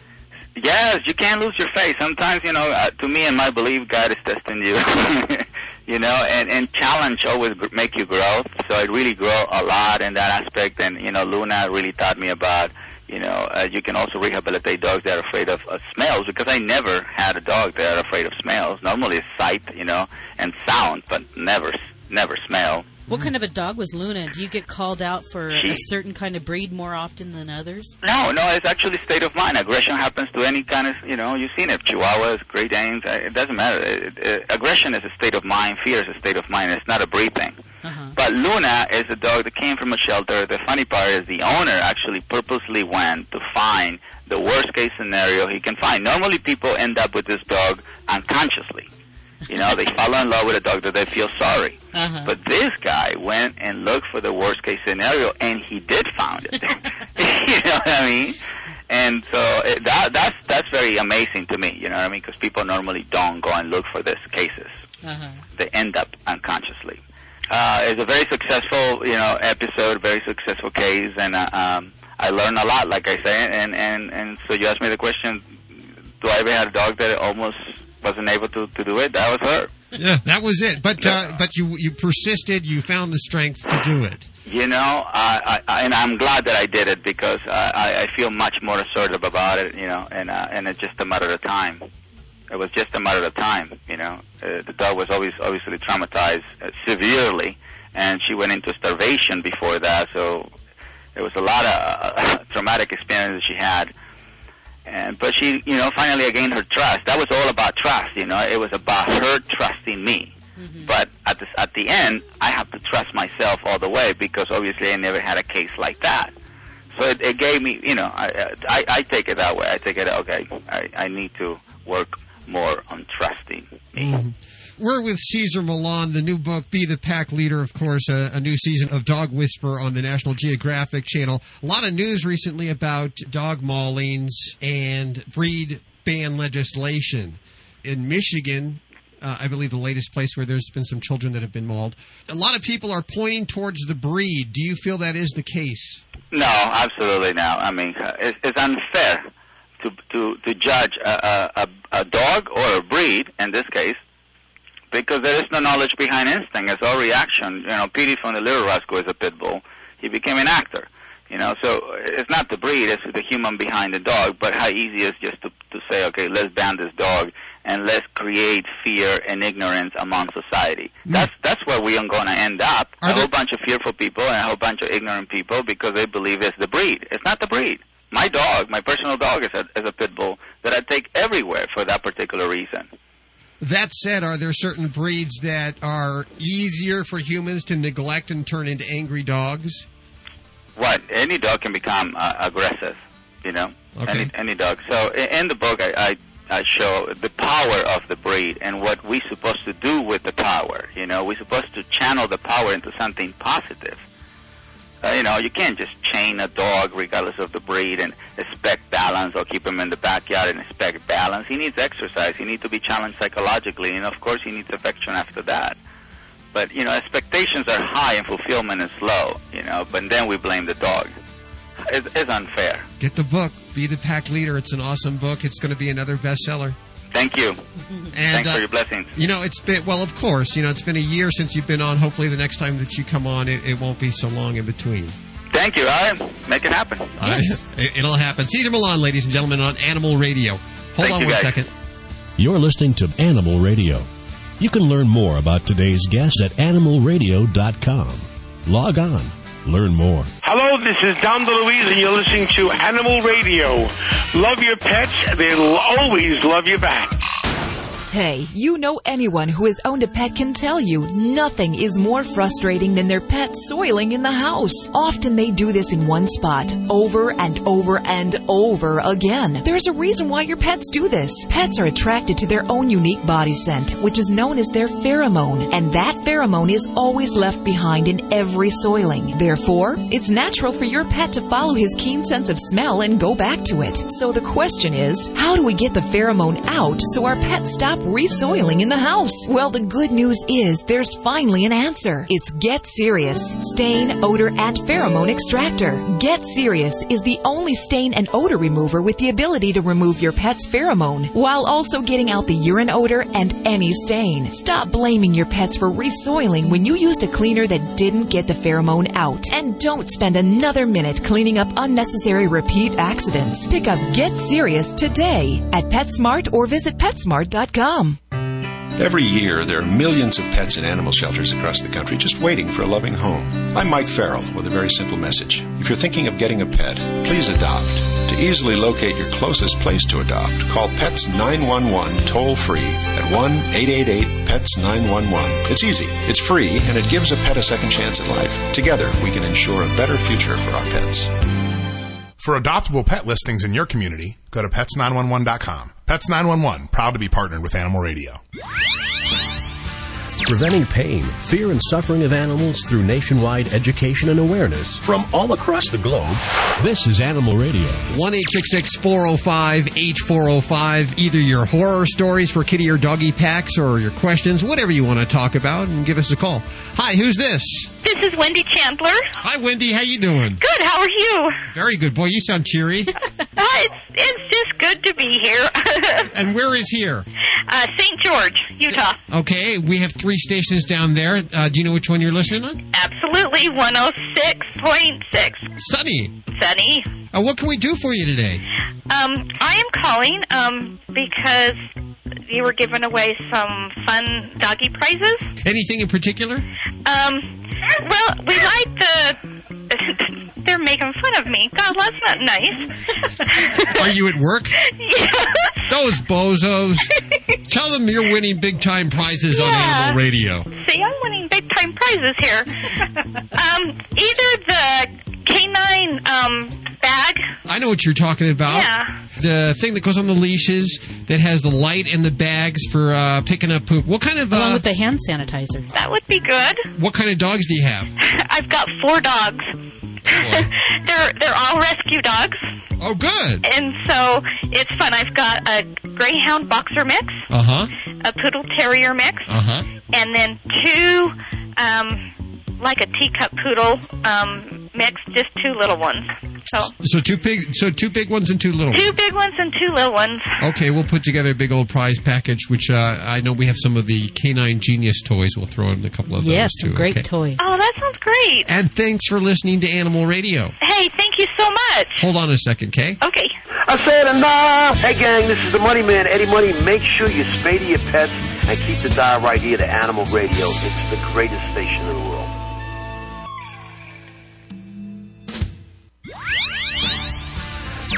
Speaker 20: Yes, you can't lose your faith. Sometimes, you know, uh, to me and my belief, God is testing you. you know, and and challenge always make you grow. So I really grow a lot in that aspect. And you know, Luna really taught me about. You know, uh, you can also rehabilitate dogs that are afraid of, of smells because I never had a dog that are afraid of smells. Normally, it's sight, you know, and sound, but never, never smell.
Speaker 21: What kind of a dog was Luna? Do you get called out for a certain kind of breed more often than others?
Speaker 20: No, no, it's actually state of mind. Aggression happens to any kind of, you know, you've seen it. Chihuahuas, Great Danes, it doesn't matter. It, it, aggression is a state of mind. Fear is a state of mind. It's not a breed thing. Uh-huh. But Luna is a dog that came from a shelter. The funny part is the owner actually purposely went to find the worst case scenario he can find. Normally people end up with this dog unconsciously. You know, they fall in love with a dog that they feel sorry.
Speaker 21: Uh-huh.
Speaker 20: But this guy went and looked for the worst case scenario, and he did found it. you know what I mean? And so it, that that's that's very amazing to me. You know what I mean? Because people normally don't go and look for these cases.
Speaker 21: Uh-huh.
Speaker 20: They end up unconsciously. Uh, it's a very successful, you know, episode, very successful case, and uh, um, I learned a lot, like I say. And and and so you asked me the question: Do I ever had a dog that almost wasn't able to to do it? That was her.
Speaker 2: Yeah, that was it. But uh, but you you persisted. You found the strength to do it.
Speaker 20: You know, I, I, and I'm glad that I did it because I, I- I feel much more assertive about it. You know, and uh, and it's just a matter of time. It was just a matter of time. You know, uh, the dog was always obviously traumatized uh, severely, and she went into starvation before that. So it was a lot of uh, traumatic experiences she had. And but she, you know, finally I gained her trust. That was all about trust. You know, it was about her trusting me. But at the at the end, I have to trust myself all the way because obviously I never had a case like that. So it, it gave me, you know, I, I I take it that way. I take it okay. I I need to work more on trusting.
Speaker 2: Mhm. We're with Cesar Millan, the new book, Be the Pack Leader, of course, a, a new season of Dog Whisper on the National Geographic Channel. A lot of news recently about dog maulings and breed ban legislation. In Michigan, uh, I believe the latest place where there's been some children that have been mauled. A lot of people are pointing towards the breed. Do you feel that is the case?
Speaker 20: No, absolutely not. I mean, it's, it's unfair to to to judge a a a dog or a breed in this case because there is no knowledge behind instinct. It's all reaction. You know, Petey from the Little Rascal is a pit bull. He became an actor. You know, so it's not the breed; it's the human behind the dog. But how easy is just to to say, okay, let's ban this dog and let's create fear and ignorance among society. Hmm. That's that's where we are going to end up. a whole bunch of fearful people and a whole bunch of ignorant people because they believe it's the breed. It's not the breed. My dog, my personal dog, is a, is a pit bull that I take everywhere for that particular reason.
Speaker 2: That said, are there certain breeds that are easier for humans to neglect and turn into angry dogs?
Speaker 20: What any dog can become uh, aggressive, you know.
Speaker 2: Okay.
Speaker 20: Any any dog. So in the book, I, I I show the power of the breed and what we're supposed to do with the power. You know, we're supposed to channel the power into something positive. Uh, you know, you can't just chain a dog regardless of the breed and expect balance or keep him in the backyard and expect balance. He needs exercise. He needs to be challenged psychologically, and of course, he needs affection after that. But you know, expectations are high and fulfillment is low. You know, but then we blame the dog. It's, it's unfair.
Speaker 2: Get the book, Be the Pack Leader. It's an awesome book. It's going to be another bestseller.
Speaker 20: Thank you.
Speaker 2: And,
Speaker 20: Thanks
Speaker 2: uh,
Speaker 20: for your blessings.
Speaker 2: You know, it's been, well, of course, you know, it's been a year since you've been on. Hopefully, the next time that you come on, it, it won't be so long in between.
Speaker 20: Thank you. All right, make it happen.
Speaker 2: It, it'll happen. Cesar Millan, ladies and gentlemen, on Animal Radio. Hold
Speaker 20: Thank
Speaker 2: on
Speaker 20: you,
Speaker 2: one
Speaker 20: guys.
Speaker 2: second.
Speaker 1: You're listening to Animal Radio. You can learn more about today's guest at animalradio.com. Log on, learn more.
Speaker 22: Hello, this is Dom DeLuise, and you're listening to Animal Radio. Love your pets, they'll always love you back.
Speaker 15: Hey, you know anyone who has owned a pet can tell you nothing is more frustrating than their pet soiling in the house. Often they do this in one spot over and over and over again. There's a reason why your pets do this. Pets are attracted to their own unique body scent, which is known as their pheromone, and that pheromone is always left behind in every soiling. Therefore, it's natural for your pet to follow his keen sense of smell and go back to it. So the question is, how do we get the pheromone out so our pets stop resoiling in the house? Well, the good news is there's finally an answer. It's Get Serious Stain, Odor, and Pheromone Extractor. Get Serious is the only stain and odor remover with the ability to remove your pet's pheromone while also getting out the urine odor and any stain. Stop blaming your pets for resoiling when you used a cleaner that didn't get the pheromone out. And don't spend another minute cleaning up unnecessary repeat accidents. Pick up Get Serious today at PetSmart or visit PetSmart.com.
Speaker 23: Every year, there are millions of pets in animal shelters across the country just waiting for a loving home. I'm Mike Farrell with a very simple message. If you're thinking of getting a pet, please adopt. To easily locate your closest place to adopt, call Pets 911 toll free at 1 888 PETS 911. It's easy, it's free, and it gives a pet a second chance at life. Together, we can ensure a better future for our pets.
Speaker 24: For adoptable pet listings in your community, go to pets911.com. Pets 911, proud to be partnered with Animal Radio.
Speaker 1: Preventing pain, fear, and suffering of animals through nationwide education and awareness from all across the globe. This is Animal Radio.
Speaker 2: 1 405 8405. Either your horror stories for kitty or doggy packs or your questions, whatever you want to talk about, and give us a call. Hi, who's this?
Speaker 25: This is Wendy Chandler.
Speaker 2: Hi, Wendy. How you doing?
Speaker 25: Good. How are you?
Speaker 2: Very good. Boy, you sound cheery.
Speaker 25: Uh, it's, it's just good to be here.
Speaker 2: and where is here?
Speaker 25: Uh, St. George, Utah.
Speaker 2: Okay, we have three stations down there. Uh, do you know which one you're listening on?
Speaker 25: Absolutely, 106.6.
Speaker 2: Sunny.
Speaker 25: Sunny.
Speaker 2: Uh, what can we do for you today?
Speaker 25: Um, I am calling um, because you were giving away some fun doggy prizes.
Speaker 2: Anything in particular?
Speaker 25: Um, well, we like the. They're making fun of me. God, that's not nice.
Speaker 2: Are you at work?
Speaker 25: yeah.
Speaker 2: Those bozos. Tell them you're winning big time prizes on Animal Radio.
Speaker 25: See, I'm winning big time prizes here. um, either the canine um, bag.
Speaker 2: I know what you're talking about.
Speaker 25: Yeah.
Speaker 2: The thing that goes on the leashes that has the light and the bags for uh, picking up poop. What kind of
Speaker 21: Along
Speaker 2: uh,
Speaker 21: with the hand sanitizer.
Speaker 25: That would be good.
Speaker 2: what kind of dogs do you have?
Speaker 25: I've got four dogs. they're they're all rescue dogs.
Speaker 2: Oh, good.
Speaker 25: And so it's fun. I've got a greyhound boxer mix,
Speaker 2: Uh huh.
Speaker 25: a poodle terrier mix,
Speaker 2: Uh huh.
Speaker 25: and then two um, like a teacup poodle um, mix, just two little ones. So
Speaker 2: So two big, so two big ones and two little.
Speaker 25: two
Speaker 2: ones.
Speaker 25: big ones and two little ones.
Speaker 2: Okay, we'll put together a big old prize package, which uh, I know we have some of the Canine Genius toys. We'll throw in a couple of
Speaker 21: Yes,
Speaker 2: those
Speaker 21: some
Speaker 2: too.
Speaker 21: great
Speaker 2: okay?
Speaker 21: toys.
Speaker 25: Oh, that sounds great.
Speaker 2: And thanks for listening to Animal Radio.
Speaker 25: Hey, thank you so much.
Speaker 2: Hold on a second, Kay.
Speaker 25: Okay.
Speaker 26: I said enough. Hey, gang, this is the Money Man, Eddie Money. Make sure you spay to your pets and keep the dial right here to Animal Radio. It's the greatest station in the world.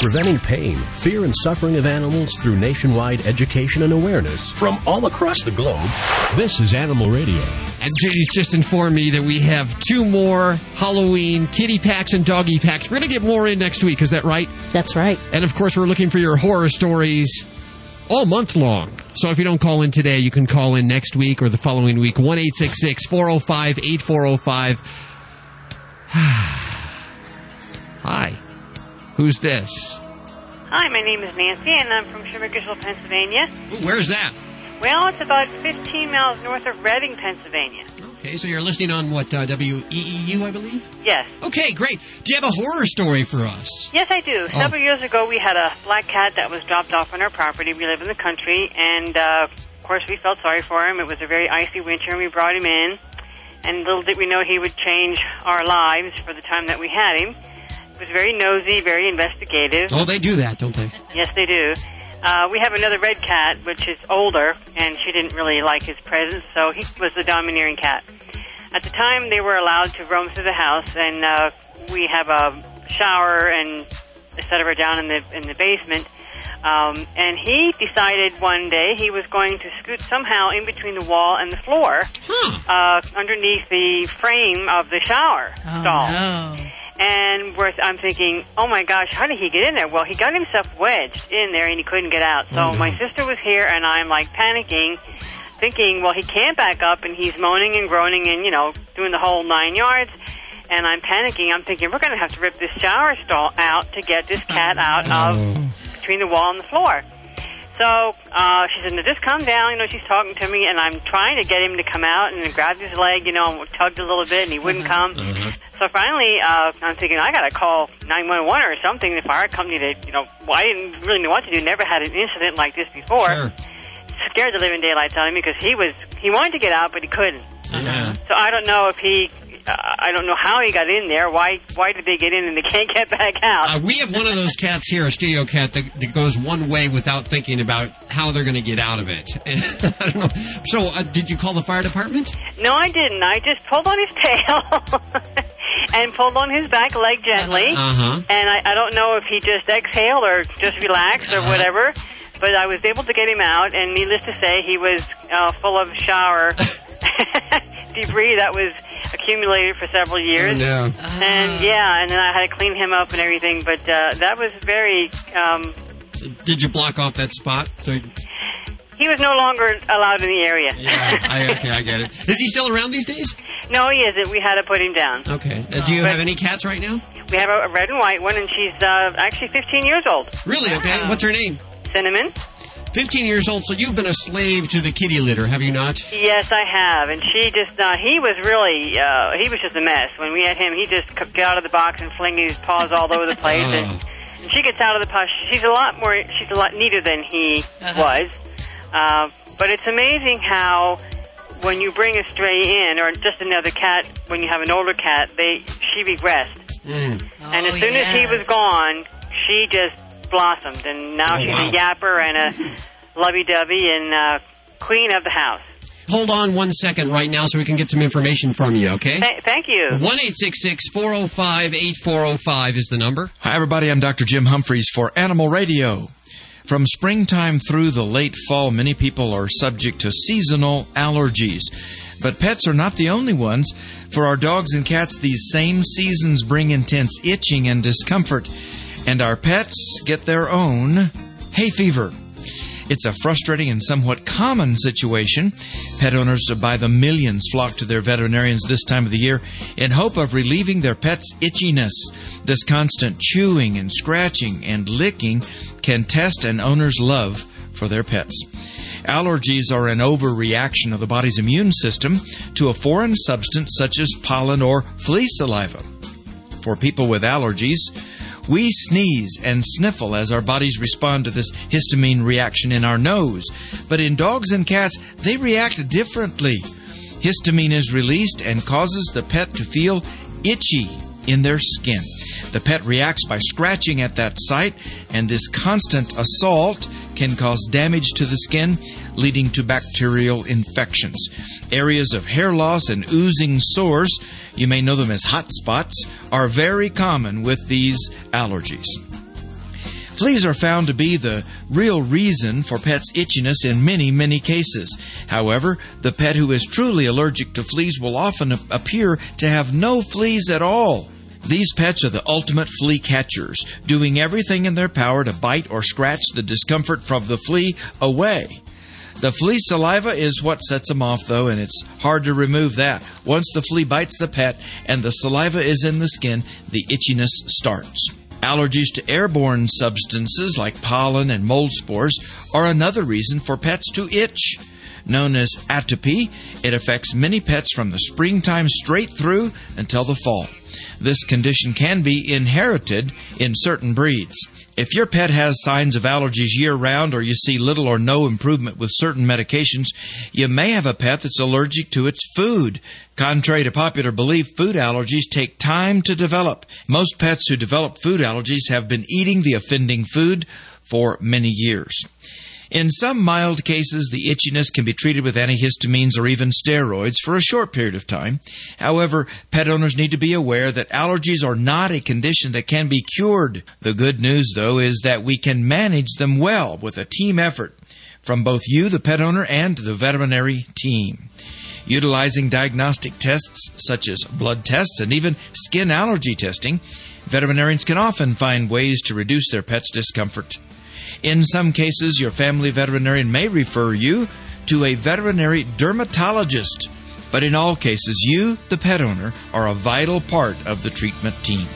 Speaker 1: Preventing pain, fear, and suffering of animals through nationwide education and awareness from all across the globe. This is Animal Radio.
Speaker 2: And Judy's just informed me that we have two more Halloween kitty packs and doggy packs. We're going to get more in next week. Is that right?
Speaker 21: That's right.
Speaker 2: And of course, we're looking for your horror stories all month long. So if you don't call in today, you can call in next week or the following week. 1 405 8405. Ah. Who's this?
Speaker 27: Hi, my name is Nancy, and I'm from Shoemakersville, Pennsylvania.
Speaker 2: Where's that?
Speaker 27: Well, it's about 15 miles north of Reading, Pennsylvania.
Speaker 2: Okay, so you're listening on what, uh, WEEU, I believe?
Speaker 27: Yes.
Speaker 2: Okay, great. Do you have a horror story for us?
Speaker 27: Yes, I do.
Speaker 2: Oh.
Speaker 27: Several years ago, we had a black cat that was dropped off on our property. We live in the country, and uh, of course, we felt sorry for him. It was a very icy winter, and we brought him in. And little did we know he would change our lives for the time that we had him. He was very nosy, very investigative.
Speaker 2: Oh, they do that, don't they?
Speaker 27: Yes, they do. Uh, we have another red cat, which is older, and she didn't really like his presence, so he was the domineering cat. At the time, they were allowed to roam through the house, and uh, we have a shower and a set of her down in the in the basement. Um, and he decided one day he was going to scoot somehow in between the wall and the floor, uh, underneath the frame of the shower
Speaker 21: Oh,
Speaker 27: stall.
Speaker 21: no.
Speaker 27: And we're, I'm thinking, oh my gosh, how did he get in there? Well, he got himself wedged in there and he couldn't get out. So my mm. sister was here and I'm like panicking, thinking, well, he can't back up and he's moaning and groaning and, you know, doing the whole nine yards. And I'm panicking. I'm thinking, we're going to have to rip this shower stall out to get this cat mm. out of mm. between the wall and the floor. So uh, she said, no, just calm down. You know, she's talking to me, and I'm trying to get him to come out, and I grabbed his leg, you know, and tugged a little bit, and he wouldn't come. So finally, uh, I'm thinking I got to call 911 or something, the fire company. To, you know, well, I didn't really know what to do. Never had an incident like this before. Scared the living daylights out of me because he was he wanted to get out, but he couldn't.
Speaker 5: Yeah.
Speaker 27: So I don't know if he. I don't know how he got in there. Why? Why did they get in and they can't get back out?
Speaker 2: Uh, we have one of those cats here, a studio cat, that, that goes one way without thinking about how they're going to get out of it. I don't know. So, uh, did you call the fire department?
Speaker 27: No, I didn't. I just pulled on his tail and pulled on his back leg gently.
Speaker 2: Uh-huh.
Speaker 27: And I, I don't know if he just exhaled or just relaxed or whatever. But I was able to get him out, and needless to say, he was uh, full of shower debris that was accumulated for several years.
Speaker 2: No.
Speaker 27: And yeah, and then I had to clean him up and everything. But uh, that was very. Um,
Speaker 2: Did you block off that spot? So,
Speaker 27: he was no longer allowed in the area.
Speaker 2: yeah, I, okay, I get it. Is he still around these days?
Speaker 27: No, he isn't. We had to put him down.
Speaker 2: Okay. Uh, do you have any cats right now?
Speaker 27: We have a, a red and white one, and she's uh, actually 15 years old.
Speaker 2: Really? Okay. What's her name?
Speaker 27: Cinnamon.
Speaker 2: 15 years old, so you've been a slave to the kitty litter, have you not?
Speaker 27: Yes, I have, and she just uh, he was really uh, he was just a mess. When we had him, he just c- get out of the box and fling his paws all over the place, and, and she gets out of the paws. She's a lot more. She's a lot neater than he was, uh, but it's amazing how when you bring a stray in or just another cat, when you have an older cat, they she regressed, and as soon as he was gone, she just blossomed, and now
Speaker 2: Oh,
Speaker 27: she's
Speaker 2: wow.
Speaker 27: a yapper and a lovey-dovey and uh, queen of the house.
Speaker 2: Hold on one second right now so we can get some information from you, okay?
Speaker 27: Th- thank you.
Speaker 2: 1 405 8405 is the number.
Speaker 28: Hi, everybody. I'm Dr. Jim Humphries for Animal Radio. From springtime through the late fall, many people are subject to seasonal allergies. But pets are not the only ones. For our dogs and cats, these same seasons bring intense itching and discomfort. And our pets get their own hay fever. It's a frustrating and somewhat common situation. Pet owners by the millions flock to their veterinarians this time of the year in hope of relieving their pet's itchiness. This constant chewing and scratching and licking can test an owner's love for their pets. Allergies are an overreaction of the body's immune system to a foreign substance such as pollen or flea saliva. For people with allergies, we sneeze and sniffle as our bodies respond to this histamine reaction in our nose. But in dogs and cats, they react differently. Histamine is released and causes the pet to feel itchy in their skin. The pet reacts by scratching at that site, and this constant assault can cause damage to the skin, leading to bacterial infections. Areas of hair loss and oozing sores, you may know them as hot spots, are very common with these allergies. Fleas are found to be the real reason for pets' itchiness in many, many cases. However, the pet who is truly allergic to fleas will often appear to have no fleas at all. These pets are the ultimate flea catchers, doing everything in their power to bite or scratch the discomfort from the flea away. The flea saliva is what sets them off, though, and it's hard to remove that. Once the flea bites the pet and the saliva is in the skin, the itchiness starts. Allergies to airborne substances like pollen and mold spores are another reason for pets to itch. Known as atopy, it affects many pets from the springtime straight through until the fall. This condition can be inherited in certain breeds. If your pet has signs of allergies year round or you see little or no improvement with certain medications, you may have a pet that's allergic to its food. Contrary to popular belief, food allergies take time to develop. Most pets who develop food allergies have been eating the offending food for many years. In some mild cases, the itchiness can be treated with antihistamines or even steroids for a short period of time. However, pet owners need to be aware that allergies are not a condition that can be cured. The good news, though, is that we can manage them well with a team effort from both you, the pet owner, and the veterinary team. Utilizing diagnostic tests such as blood tests and even skin allergy testing, veterinarians can often find ways to reduce their pet's discomfort. In some cases, your family veterinarian may refer you to a veterinary dermatologist. But in all cases, you, the pet owner, are a vital part of the treatment team.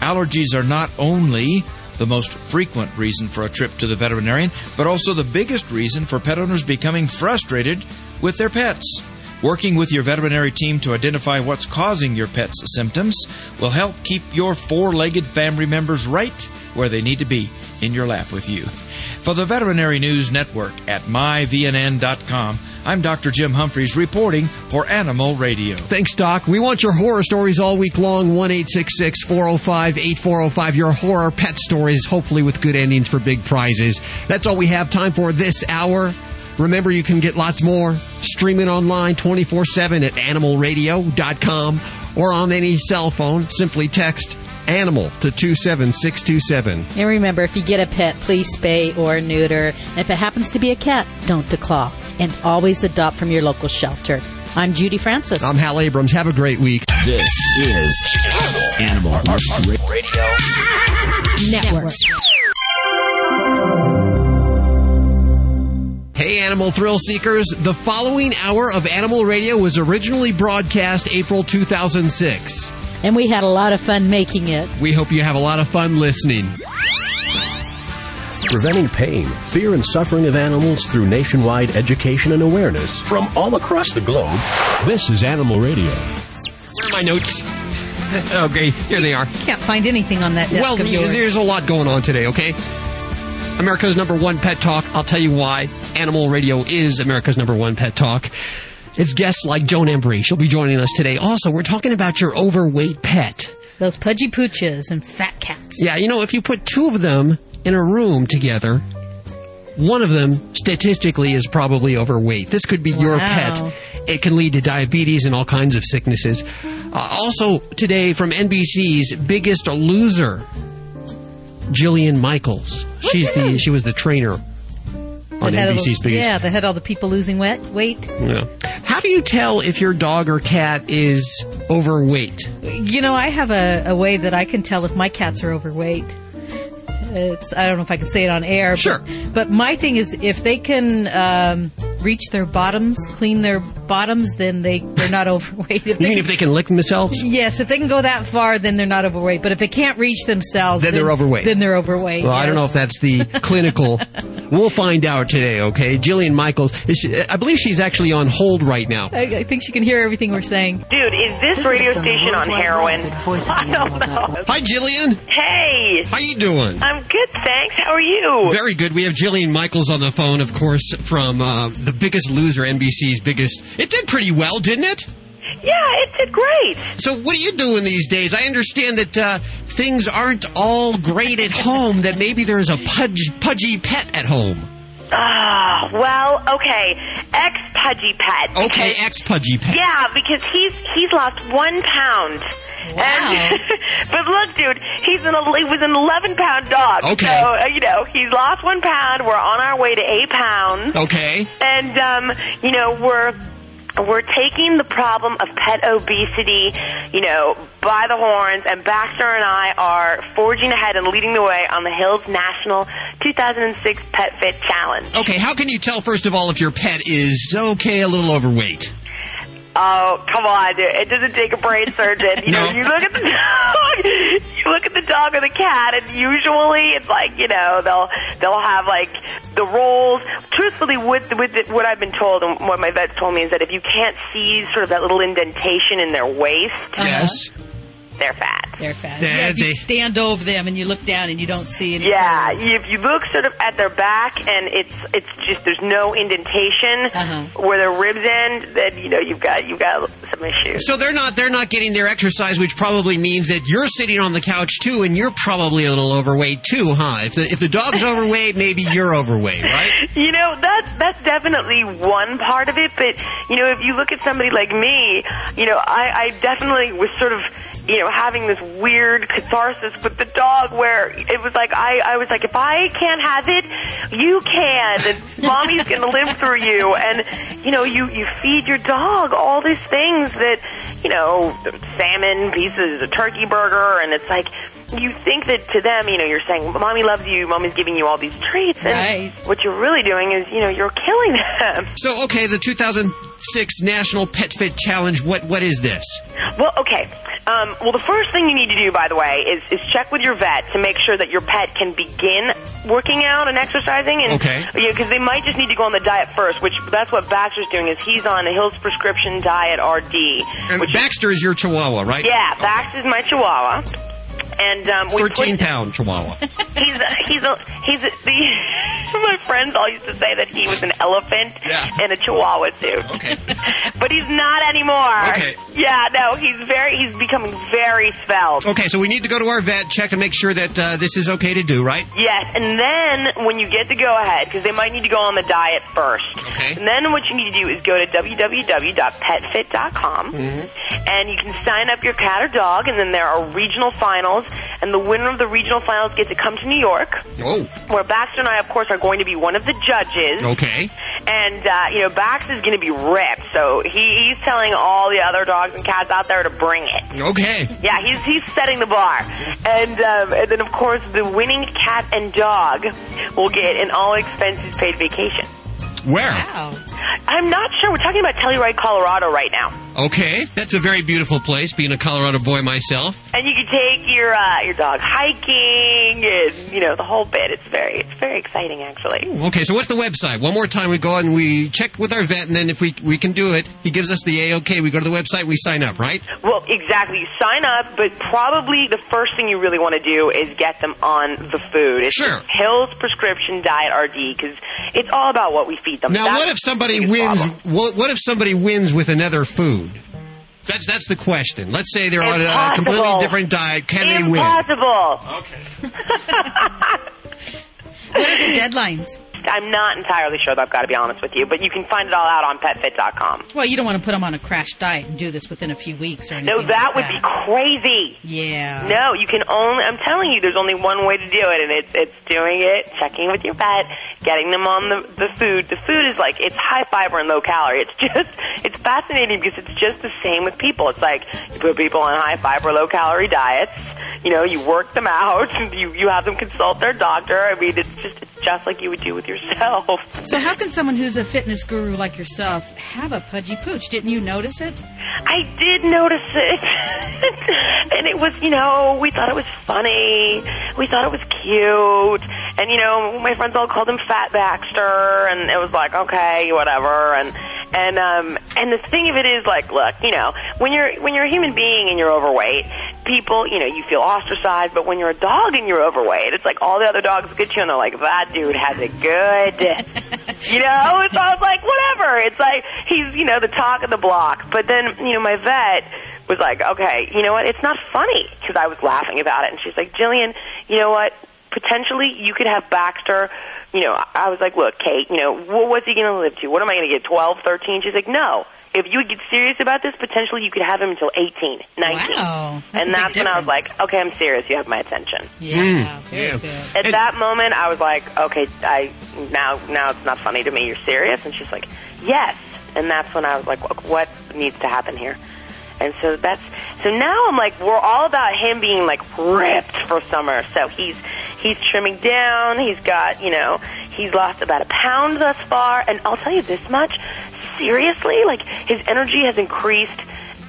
Speaker 28: Allergies are not only the most frequent reason for a trip to the veterinarian, but also the biggest reason for pet owners becoming frustrated with their pets. Working with your veterinary team to identify what's causing your pet's symptoms will help keep your four legged family members right where they need to be in your lap with you. For the Veterinary News Network at myvnn.com, I'm Dr. Jim Humphries reporting for Animal Radio.
Speaker 2: Thanks, Doc. We want your horror stories all week long. 1 405 8405. Your horror pet stories, hopefully with good endings for big prizes. That's all we have time for this hour. Remember, you can get lots more streaming online 24 7 at animalradio.com or on any cell phone. Simply text animal to 27627.
Speaker 3: And remember, if you get a pet, please spay or neuter. And if it happens to be a cat, don't declaw. And always adopt from your local shelter. I'm Judy Francis.
Speaker 2: I'm Hal Abrams. Have a great week.
Speaker 1: This is Animal Radio
Speaker 3: Network.
Speaker 2: Hey, animal thrill seekers. The following hour of Animal Radio was originally broadcast April 2006.
Speaker 3: And we had a lot of fun making it.
Speaker 2: We hope you have a lot of fun listening.
Speaker 1: Preventing pain, fear, and suffering of animals through nationwide education and awareness from all across the globe. This is Animal Radio.
Speaker 2: Where are my notes? okay, here they are.
Speaker 21: Can't find anything on that desk
Speaker 2: Well,
Speaker 21: of yours.
Speaker 2: there's a lot going on today, okay? America's number one pet talk. I'll tell you why. Animal Radio is America's number one pet talk. It's guests like Joan Embrey. She'll be joining us today. Also, we're talking about your overweight pet.
Speaker 21: Those pudgy pooches and fat cats.
Speaker 2: Yeah, you know, if you put two of them in a room together, one of them statistically is probably overweight. This could be your pet. It can lead to diabetes and all kinds of sicknesses. Uh, also, today from NBC's Biggest Loser, Jillian Michaels. She's the she was the trainer on NBC's Biggest.
Speaker 21: Yeah, that had all the people losing wet, weight.
Speaker 2: Yeah. How do you tell if your dog or cat is overweight?
Speaker 21: You know, I have a, a way that I can tell if my cats are overweight. It's I don't know if I can say it on air. Sure. But, but my thing is, if they can um, reach their bottoms, clean their bottoms, then they they're not overweight. If
Speaker 2: You
Speaker 21: they
Speaker 2: mean if they can lick themselves?
Speaker 21: Yes, if they can go that far, then they're not overweight. But if they can't reach themselves,
Speaker 2: Then they're overweight.
Speaker 21: Then they're overweight.
Speaker 2: Well, I don't know if that's the clinical. We'll find out today, okay? Jillian Michaels, is she, I believe she's actually on hold right now.
Speaker 21: I, I think she can hear everything we're saying.
Speaker 29: Dude, is this radio station on heroin? I don't know.
Speaker 2: Hi, Jillian.
Speaker 29: Hey.
Speaker 2: How you doing?
Speaker 29: I'm good, thanks. How are you?
Speaker 2: Very good. We have Jillian Michaels on the phone, of course, from uh, The Biggest Loser, NBC's biggest. It did pretty well, didn't it?
Speaker 29: Yeah, it did great.
Speaker 2: So, what are you doing these days? I understand that uh, things aren't all great at home. That maybe there's a pudge, pudgy pet at home.
Speaker 29: Ah, well, okay. Ex pudgy pet.
Speaker 2: Okay, ex pudgy pet.
Speaker 29: Yeah, because he's he's lost one pound. And, but look, dude, he's an he was an eleven pound dog.
Speaker 2: Okay.
Speaker 29: So uh, you know he's lost one pound. We're on our way to eight pounds.
Speaker 2: Okay.
Speaker 29: And um, you know we're we're taking the problem of pet obesity, you know, by the horns, and Baxter and I are forging ahead and leading the way on the Hill's National 2006 Pet Fit Challenge.
Speaker 2: Okay, how can you tell, first of all, if your pet is okay, a little overweight?
Speaker 29: Oh, come on, dude. It doesn't take a brain surgeon. You know, you look at the dog, you look at the dog or the cat, and usually it's like, you know, they'll they'll have like the rolls. Truthfully, with with the, what I've been told and what my vet told me is that if you can't see sort of that little indentation in their waist,
Speaker 2: Yes.
Speaker 29: They're fat.
Speaker 21: They're fat.
Speaker 2: They-
Speaker 21: yeah, if you
Speaker 2: they-
Speaker 21: stand over them and you look down and you don't see any.
Speaker 29: Yeah,
Speaker 21: curves.
Speaker 29: if you look sort of at their back and it's it's just there's no indentation
Speaker 21: Uh-huh.
Speaker 29: where their ribs end, then you know you've got you've got some issues.
Speaker 2: So they're not they're not getting their exercise, which probably means that you're sitting on the couch too, and you're probably a little overweight too, huh? If the if the dog's overweight, maybe you're overweight, right?
Speaker 29: You know, that that's definitely one part of it, but you know, if you look at somebody like me, you know, I, I definitely was sort of you know, having this weird catharsis with the dog where it was like I, I was like, if I can't have it, you can. And mommy's gonna live through you. And you know, you, you feed your dog all these things that, you know, salmon pieces, a turkey burger. And it's like you think that to them, you know, you're saying, "Mommy loves you. Mommy's giving you all these treats," and what you're really doing is, you know, you're killing them.
Speaker 2: So okay, the 2006 National Pet Fit Challenge. What what is this?
Speaker 29: Well, okay. Um, well, the first thing you need to do, by the way, is, is check with your vet to make sure that your pet can begin working out and exercising. And,
Speaker 2: Okay.
Speaker 29: Yeah, because they might just need to go on the diet first, which that's what Baxter's doing. Is he's on a Hill's prescription diet RD.
Speaker 2: And Baxter is your Chihuahua, right?
Speaker 29: Yeah, Baxter's my Chihuahua. And um, we put-
Speaker 2: 13 pound Chihuahua.
Speaker 29: he's a, he's a he's a, the my friends all used to say that he was an elephant in a chihuahua suit.
Speaker 2: Okay.
Speaker 29: but he's not anymore.
Speaker 2: Okay.
Speaker 29: Yeah, no, he's very he's becoming very svelte.
Speaker 2: Okay, so we need to go to our vet, check and make sure that uh, this is okay to do, right?
Speaker 29: Yes, and then when you get to go ahead, because they might need to go on the diet first.
Speaker 2: Okay.
Speaker 29: And then what you need to do is go to www.petfit.com, and you can sign up your cat or dog, and then there are regional finals, and the winner of the regional finals gets to come to New York,
Speaker 2: Oh.
Speaker 29: where Baxter and I, of course, are going to be one of the judges.
Speaker 2: Okay.
Speaker 29: And, uh, you know, Baxter's going to be ripped, so he, he's telling all the other dogs and cats out there to bring it.
Speaker 2: Okay.
Speaker 29: Yeah, he's he's setting the bar, and um, and then of course the winning cat and dog will get an all expenses paid vacation.
Speaker 2: Where?
Speaker 29: I'm not sure. We're talking about Telluride, Colorado, right now,
Speaker 2: Okay, that's a very beautiful place. Being a Colorado boy myself.
Speaker 29: and you can take your uh, your dog hiking, and you know the whole bit. It's very it's very exciting, actually.
Speaker 2: Okay, so what's the website? One more time, we go and we check with our vet, and then if we we can do it, he gives us the a okay. We go to the website, and we sign up, right?
Speaker 29: Well, exactly. You sign up, but probably the first thing you really want to do is get them on the food. It's
Speaker 2: Sure.
Speaker 29: Hill's Prescription Diet RD because it's all about what we feed them.
Speaker 2: Now,
Speaker 29: That's
Speaker 2: what if somebody wins? What, what if somebody wins with another food? That's that's the question. Let's say they're on a
Speaker 29: Impossible.
Speaker 2: completely different diet. Can they win?
Speaker 29: Impossible.
Speaker 2: Okay.
Speaker 21: What are the deadlines?
Speaker 29: I'm not entirely sure, though, I've got to be honest with you, but you can find it all out on petfit.com.
Speaker 21: Well, you don't want to put them on a crash diet and do this within a few weeks or anything.
Speaker 29: No, that
Speaker 21: like
Speaker 29: would be crazy.
Speaker 21: Yeah.
Speaker 29: No, you can only, I'm telling you, there's only one way to do it, and it's, it's doing it, checking with your vet, getting them on the, the food. The food is like, it's high fiber and low calorie. It's just, it's fascinating because it's just the same with people. It's like, you put people on high fiber, low calorie diets, you know, you work them out, you, you have them consult their doctor. I mean, it's just, it's just like you would do with yourself.
Speaker 21: So how can someone who's a fitness guru like yourself have a pudgy pooch? Didn't you notice it?
Speaker 29: I did notice it. and it was, you know, we thought it was funny. We thought it was cute. And, you know, my friends all called him Fat Baxter. And it was like, okay, whatever. And, and, um, and the thing of it is like, look, you know, when you're, when you're a human being and you're overweight, people, you know, you feel ostracized. But when you're a dog and you're overweight, it's like all the other dogs look at you and they're like, that dude has it good. You know, so I was like, whatever. It's like he's, you know, the talk of the block. But then, you know, my vet was like, okay, you know what? It's not funny because I was laughing about it, and she's like, Jillian, you know what? Potentially, you could have Baxter. You know, I was like, look, Kate, you know, wh- what's he going to live to? What am I going to get? Twelve, thirteen? She's like, no. If you would get serious about this, potentially you could have him until 18, 19.
Speaker 21: Wow. That's
Speaker 29: and
Speaker 21: a big
Speaker 29: that's when I was like, okay, I'm serious. You have my attention.
Speaker 21: Yeah.
Speaker 2: Hmm.
Speaker 21: Very good.
Speaker 29: At that moment, I was like, okay, I now now it's not funny to me. You're serious? And she's like, yes. And that's when I was like, "Look, what needs to happen here? And so that's so now I'm like, we're all about him being like ripped for summer. So he's he's trimming down. He's got you know he's lost about a pound thus far. And I'll tell you this much, seriously, like his energy has increased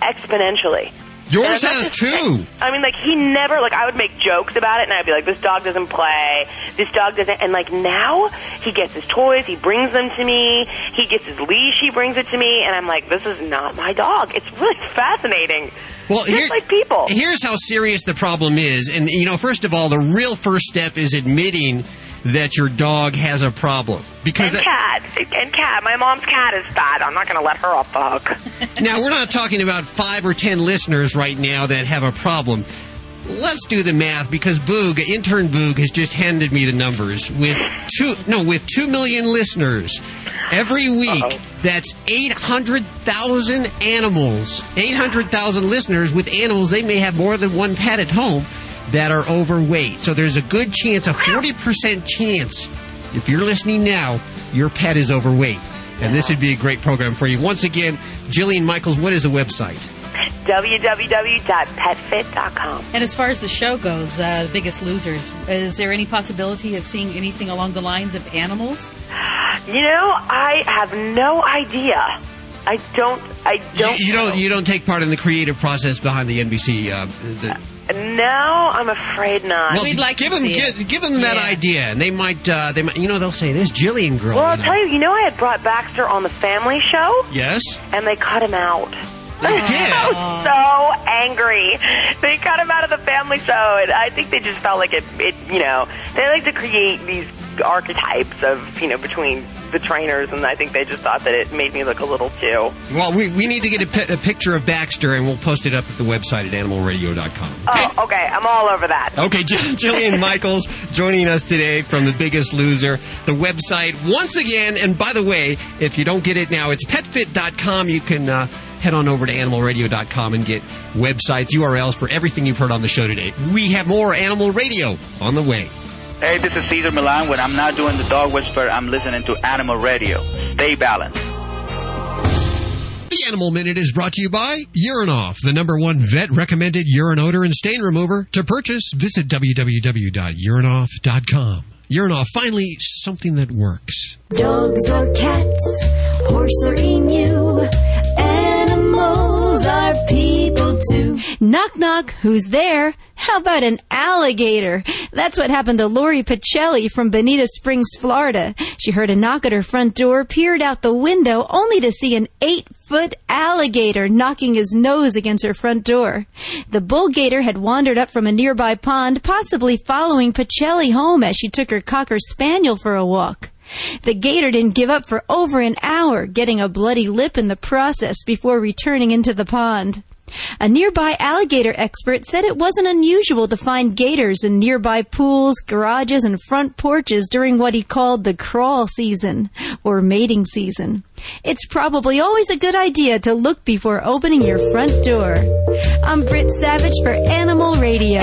Speaker 29: exponentially.
Speaker 2: Yours has
Speaker 29: just-
Speaker 2: two.
Speaker 29: I mean, like he never like I would make jokes about it, and I'd be like, "This dog doesn't play. This dog doesn't." And like now, he gets his toys, he brings them to me. He gets his leash, he brings it to me, and I'm like, "This is not my dog." It's really fascinating.
Speaker 2: Well, here-
Speaker 29: like people.
Speaker 2: Here's how serious the problem is. And, you know, first of all, the real first step is admitting that your dog has a problem. Because
Speaker 29: and cat, and cat. My mom's cat is fat. I'm not going to let her off the hook.
Speaker 2: now, we're not talking about five or ten listeners right now that have a problem. Let's do the math because Boog, intern Boog, has just handed me the numbers. With two, no, with two million listeners every week, that's eight hundred thousand animals. Eight hundred thousand listeners with animals. They may have more than one pet at home that are overweight. So there's a good chance, a forty percent chance, if you're listening now, your pet is overweight. And this would be a great program for you. Once again, Jillian Michaels, what is the website?
Speaker 29: www.petfit.com.
Speaker 21: And as far as the show goes, uh, The Biggest Losers, is there any possibility of seeing anything along the lines of animals?
Speaker 29: You know, I have no idea. I don't. I don't.
Speaker 2: You, you don't. You don't take part in the creative process behind the NBC. Uh, the,
Speaker 29: No, I'm afraid not.
Speaker 2: well, give them give, give them that idea, and they might. Uh, they might. You know, they'll say this Jillian girl.
Speaker 29: Well, I'll
Speaker 2: know.
Speaker 29: tell you. You know, I had brought Baxter on the Family Show,
Speaker 2: Yes.
Speaker 29: and they cut him out.
Speaker 2: They did?
Speaker 29: I was so angry. They cut him out of the Family Show, and I think they just felt like it. It, you know, they like to create these archetypes of, you know, between the trainers, and I think they just thought that it made me look a little too.
Speaker 2: Well, we, we need to get a, pi- a picture of Baxter, and we'll post it up at the website at animalradio.com.
Speaker 29: Oh, okay. I'm all over that.
Speaker 2: Okay, Jill- Jillian Michaels joining us today from The Biggest Loser. The website, once again, and by the way, if you don't get it now, it's petfit.com. You can uh, head on over to animalradio.com and get websites, URLs for everything you've heard on the show today. We have more Animal Radio on the way.
Speaker 20: Hey, this is Cesar Millan. When I'm not doing the dog whisper, I'm listening to Animal Radio. Stay balanced.
Speaker 2: The Animal Minute is brought to you by Urinoff, the number one vet recommended urine odor and stain remover. To purchase, visit www.urinoff.com. Urinoff, finally, something that works.
Speaker 30: Dogs or cats, horse or emu, animals are people too.
Speaker 10: Knock, knock. Who's there? How about an alligator? That's what happened to Lori Pacelli from Bonita Springs, Florida. She heard a knock at her front door, peered out the window, only to see an eight foot alligator knocking his nose against her front door. The bull gator had wandered up from a nearby pond, possibly following Pacelli home as she took her cocker spaniel for a walk. The gator didn't give up for over an hour, getting a bloody lip in the process before returning into the pond. A nearby alligator expert said it wasn't unusual to find gators in nearby pools, garages, and front porches during what he called the crawl season, or mating season. It's probably always a good idea to look before opening your front door. I'm Britt Savage for Animal Radio.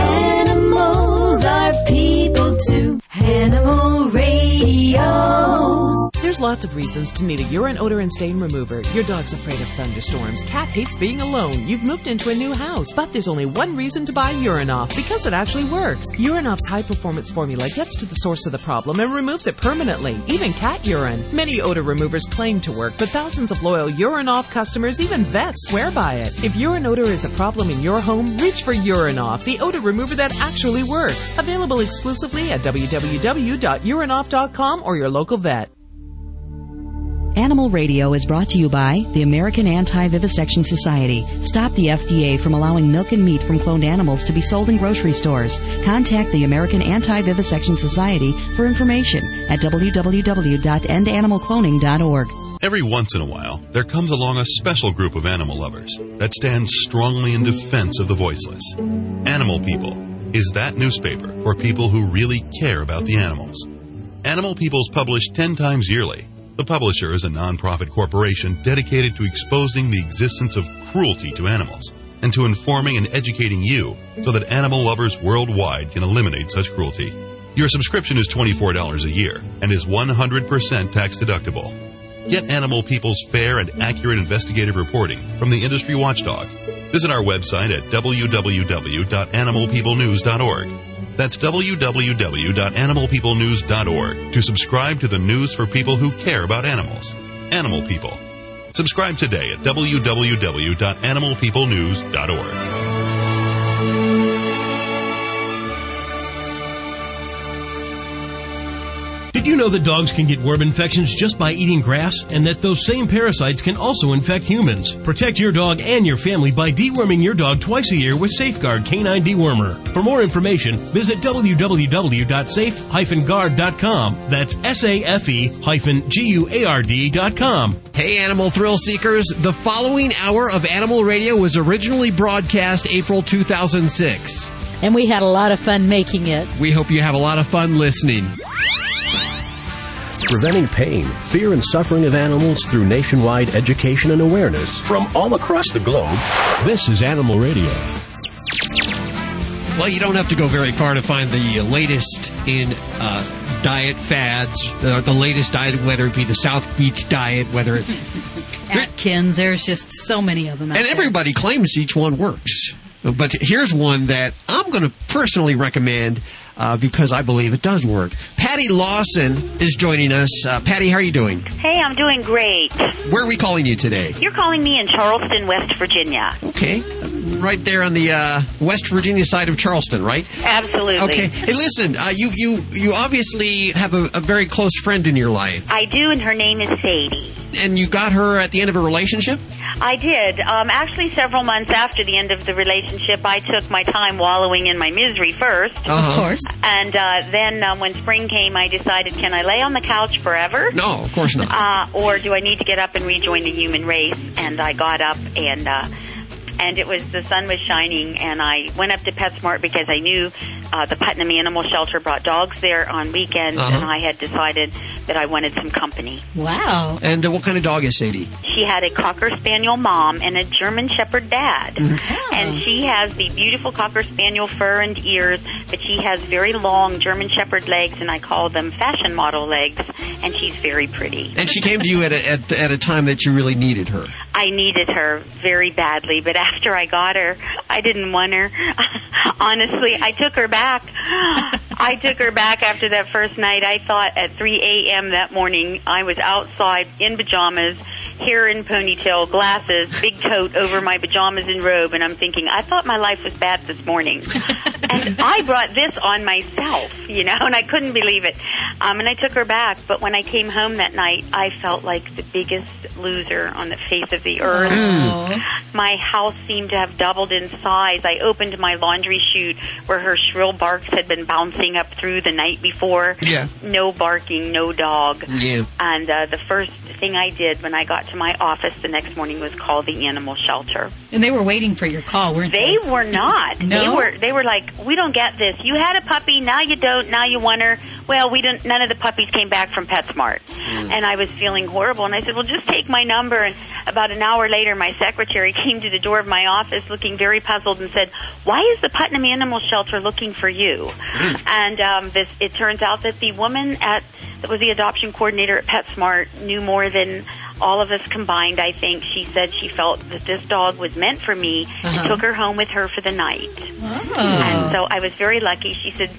Speaker 30: Animals are people too. Animal Radio.
Speaker 11: There's lots of reasons to need a urine odor and stain remover. Your dog's afraid of thunderstorms. Cat hates being alone. You've moved into a new house. But there's only one reason to buy Urinoff because it actually works. Urinoff's high performance formula gets to the source of the problem and removes it permanently, even cat urine. Many odor removers claim to work, but thousands of loyal Urinoff customers, even vets, swear by it. If urine odor is a problem in your home, reach for Urinoff, the odor remover that actually works. Available exclusively at www.urinoff.com or your local vet.
Speaker 12: Animal Radio is brought to you by the American Anti-Vivisection Society. Stop the FDA from allowing milk and meat from cloned animals to be sold in grocery stores. Contact the American Anti-Vivisection Society for information at www.endanimalcloning.org.
Speaker 31: Every once in a while, there comes along a special group of animal lovers that stands strongly in defense of the voiceless. Animal People is that newspaper for people who really care about the animals. Animal People's published 10 times yearly. The publisher is a nonprofit corporation dedicated to exposing the existence of cruelty to animals and to informing and educating you so that animal lovers worldwide can eliminate such cruelty. Your subscription is $24 a year and is 100% tax deductible. Get Animal People's fair and accurate investigative reporting from the industry watchdog. Visit our website at www.animalpeoplenews.org. That's www.animalpeoplenews.org to subscribe to the news for people who care about animals. Animal People. Subscribe today at www.animalpeoplenews.org.
Speaker 1: Did you know that dogs can get worm infections just by eating grass and that those same parasites can also infect humans? Protect your dog and your family by deworming your dog twice a year with Safeguard Canine Dewormer. For more information, visit www.safe-guard.com. That's S-A-F-E-G-U-A-R-D.com.
Speaker 2: Hey, animal thrill seekers. The following hour of Animal Radio was originally broadcast April 2006.
Speaker 3: And we had a lot of fun making it.
Speaker 2: We hope you have a lot of fun listening.
Speaker 1: Preventing pain, fear, and suffering of animals through nationwide education and awareness from all across the globe. This is Animal Radio.
Speaker 2: Well, you don't have to go very far to find the latest in uh, diet fads, uh, the latest diet, whether it be the South Beach diet, whether it.
Speaker 21: Atkins, there's just so many of them. out
Speaker 2: and
Speaker 21: there.
Speaker 2: everybody claims each one works. But here's one that I'm going to personally recommend uh, because I believe it does work. Patty Lawson is joining us. Uh, Patty, how are you doing?
Speaker 32: Hey, I'm doing great.
Speaker 2: Where are we calling you today?
Speaker 32: You're calling me in Charleston, West Virginia.
Speaker 2: Okay, right there on the uh, West Virginia side of Charleston, right?
Speaker 32: Absolutely.
Speaker 2: Okay. Hey, listen, uh, you you you obviously have a, a very close friend in your life,
Speaker 32: I do, and her name is Sadie.
Speaker 2: and you got her at the end of a relationship.
Speaker 32: I did. Um, actually, several months after the end of the relationship, I took my time wallowing in my misery first.
Speaker 2: Uh-huh. Of course.
Speaker 32: And uh, then um, when spring came, I decided, can I lay on the couch forever?
Speaker 2: No, of course not.
Speaker 32: Uh, or do I need to get up and rejoin the human race? And I got up and. And it was the sun was shining, and I went up to PetSmart because I knew uh, the Putnam Animal Shelter brought dogs there on weekends,
Speaker 2: Uh-huh.
Speaker 32: and I had decided that I wanted some company.
Speaker 21: Wow.
Speaker 2: And uh, what kind of dog is Sadie?
Speaker 32: She had a Cocker Spaniel mom and a German Shepherd dad. And she has the beautiful Cocker Spaniel fur and ears, but she has very long German Shepherd legs, and I call them fashion model legs, and she's very pretty.
Speaker 2: And she came to you at a, at, at a time that you really needed her.
Speaker 32: I needed her very badly, but after I got her, I didn't want her. Honestly, I took her back back. I took her back after that first night. I thought at 3 a.m. that morning I was outside in pajamas, hair in ponytail, glasses, big coat over my pajamas and robe, and I'm thinking, I thought my life was bad this morning. and I brought this on myself, you know, and I couldn't believe it. Um, and I took her back, but when I came home that night, I felt like the biggest loser on the face of the earth. My house seemed to have doubled in size. I opened my laundry chute where her shrill barks had been bouncing up through the night before.
Speaker 2: Yeah.
Speaker 32: No barking, no dog.
Speaker 2: Yeah.
Speaker 32: And uh, the first thing I did when I got to my office the next morning was call the animal shelter.
Speaker 21: And they were waiting for your call, weren't they?
Speaker 32: They were not.
Speaker 21: No?
Speaker 32: They were. They were like, we don't get this. You had a puppy, now you don't. Now you want her. Well, we didn't. None of the puppies came back from PetSmart, and I was feeling horrible. And I said, well, just take my number. And about an hour later, my secretary came to the door of my office, looking very puzzled, and said, why is the Putnam Animal Shelter looking for you? And um, this, it turns out that the woman at that was the adoption coordinator at PetSmart knew more than all of us combined. I think she said she felt that this dog was meant for me
Speaker 30: Uh-huh.
Speaker 32: and took her home with her for the night.
Speaker 21: Oh.
Speaker 32: And so I was very lucky. She said,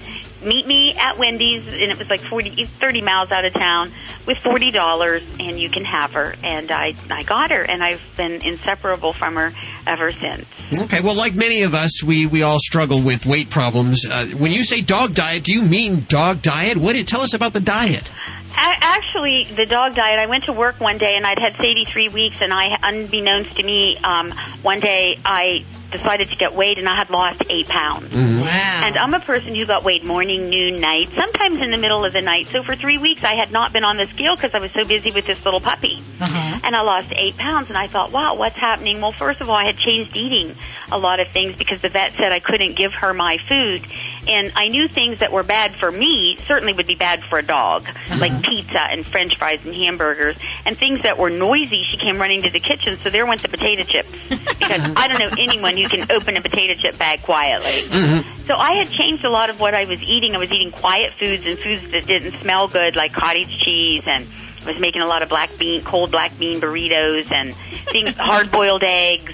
Speaker 32: "Meet me at Wendy's," and it was like 40, 30 miles out of town with forty dollars, and you can have her. And I, I got her, and I've been inseparable from her ever since.
Speaker 2: Okay, well, like many of us, we, we all struggle with weight problems. Uh, when you say dog diet, do you mean dog diet? What did tell us about the diet?
Speaker 32: Actually, the dog diet. I went to work one day and I'd had Sadie three weeks, and I, unbeknownst to me, um, one day I decided to get weighed, and I had lost eight pounds.
Speaker 30: Mhm. Wow.
Speaker 32: And I'm a person who got weighed morning, noon, night, sometimes in the middle of the night. So for three weeks, I had not been on the scale because I was so busy with this little puppy.
Speaker 21: Uh-huh.
Speaker 32: And I lost eight pounds, and I thought, wow, what's happening? Well, first of all, I had changed eating a lot of things because the vet said I couldn't give her my food. And I knew things that were bad for me certainly would be bad for a dog, like pizza and french fries and hamburgers. And things that were noisy, she came running to the kitchen, so there went the potato chips. Because I don't know anyone who can open a potato chip bag quietly. Mm-hmm. So I had changed a lot of what I was eating. I was eating quiet foods and foods that didn't smell good, like cottage cheese, and I was making a lot of black bean, cold black bean burritos, and things, hard boiled eggs.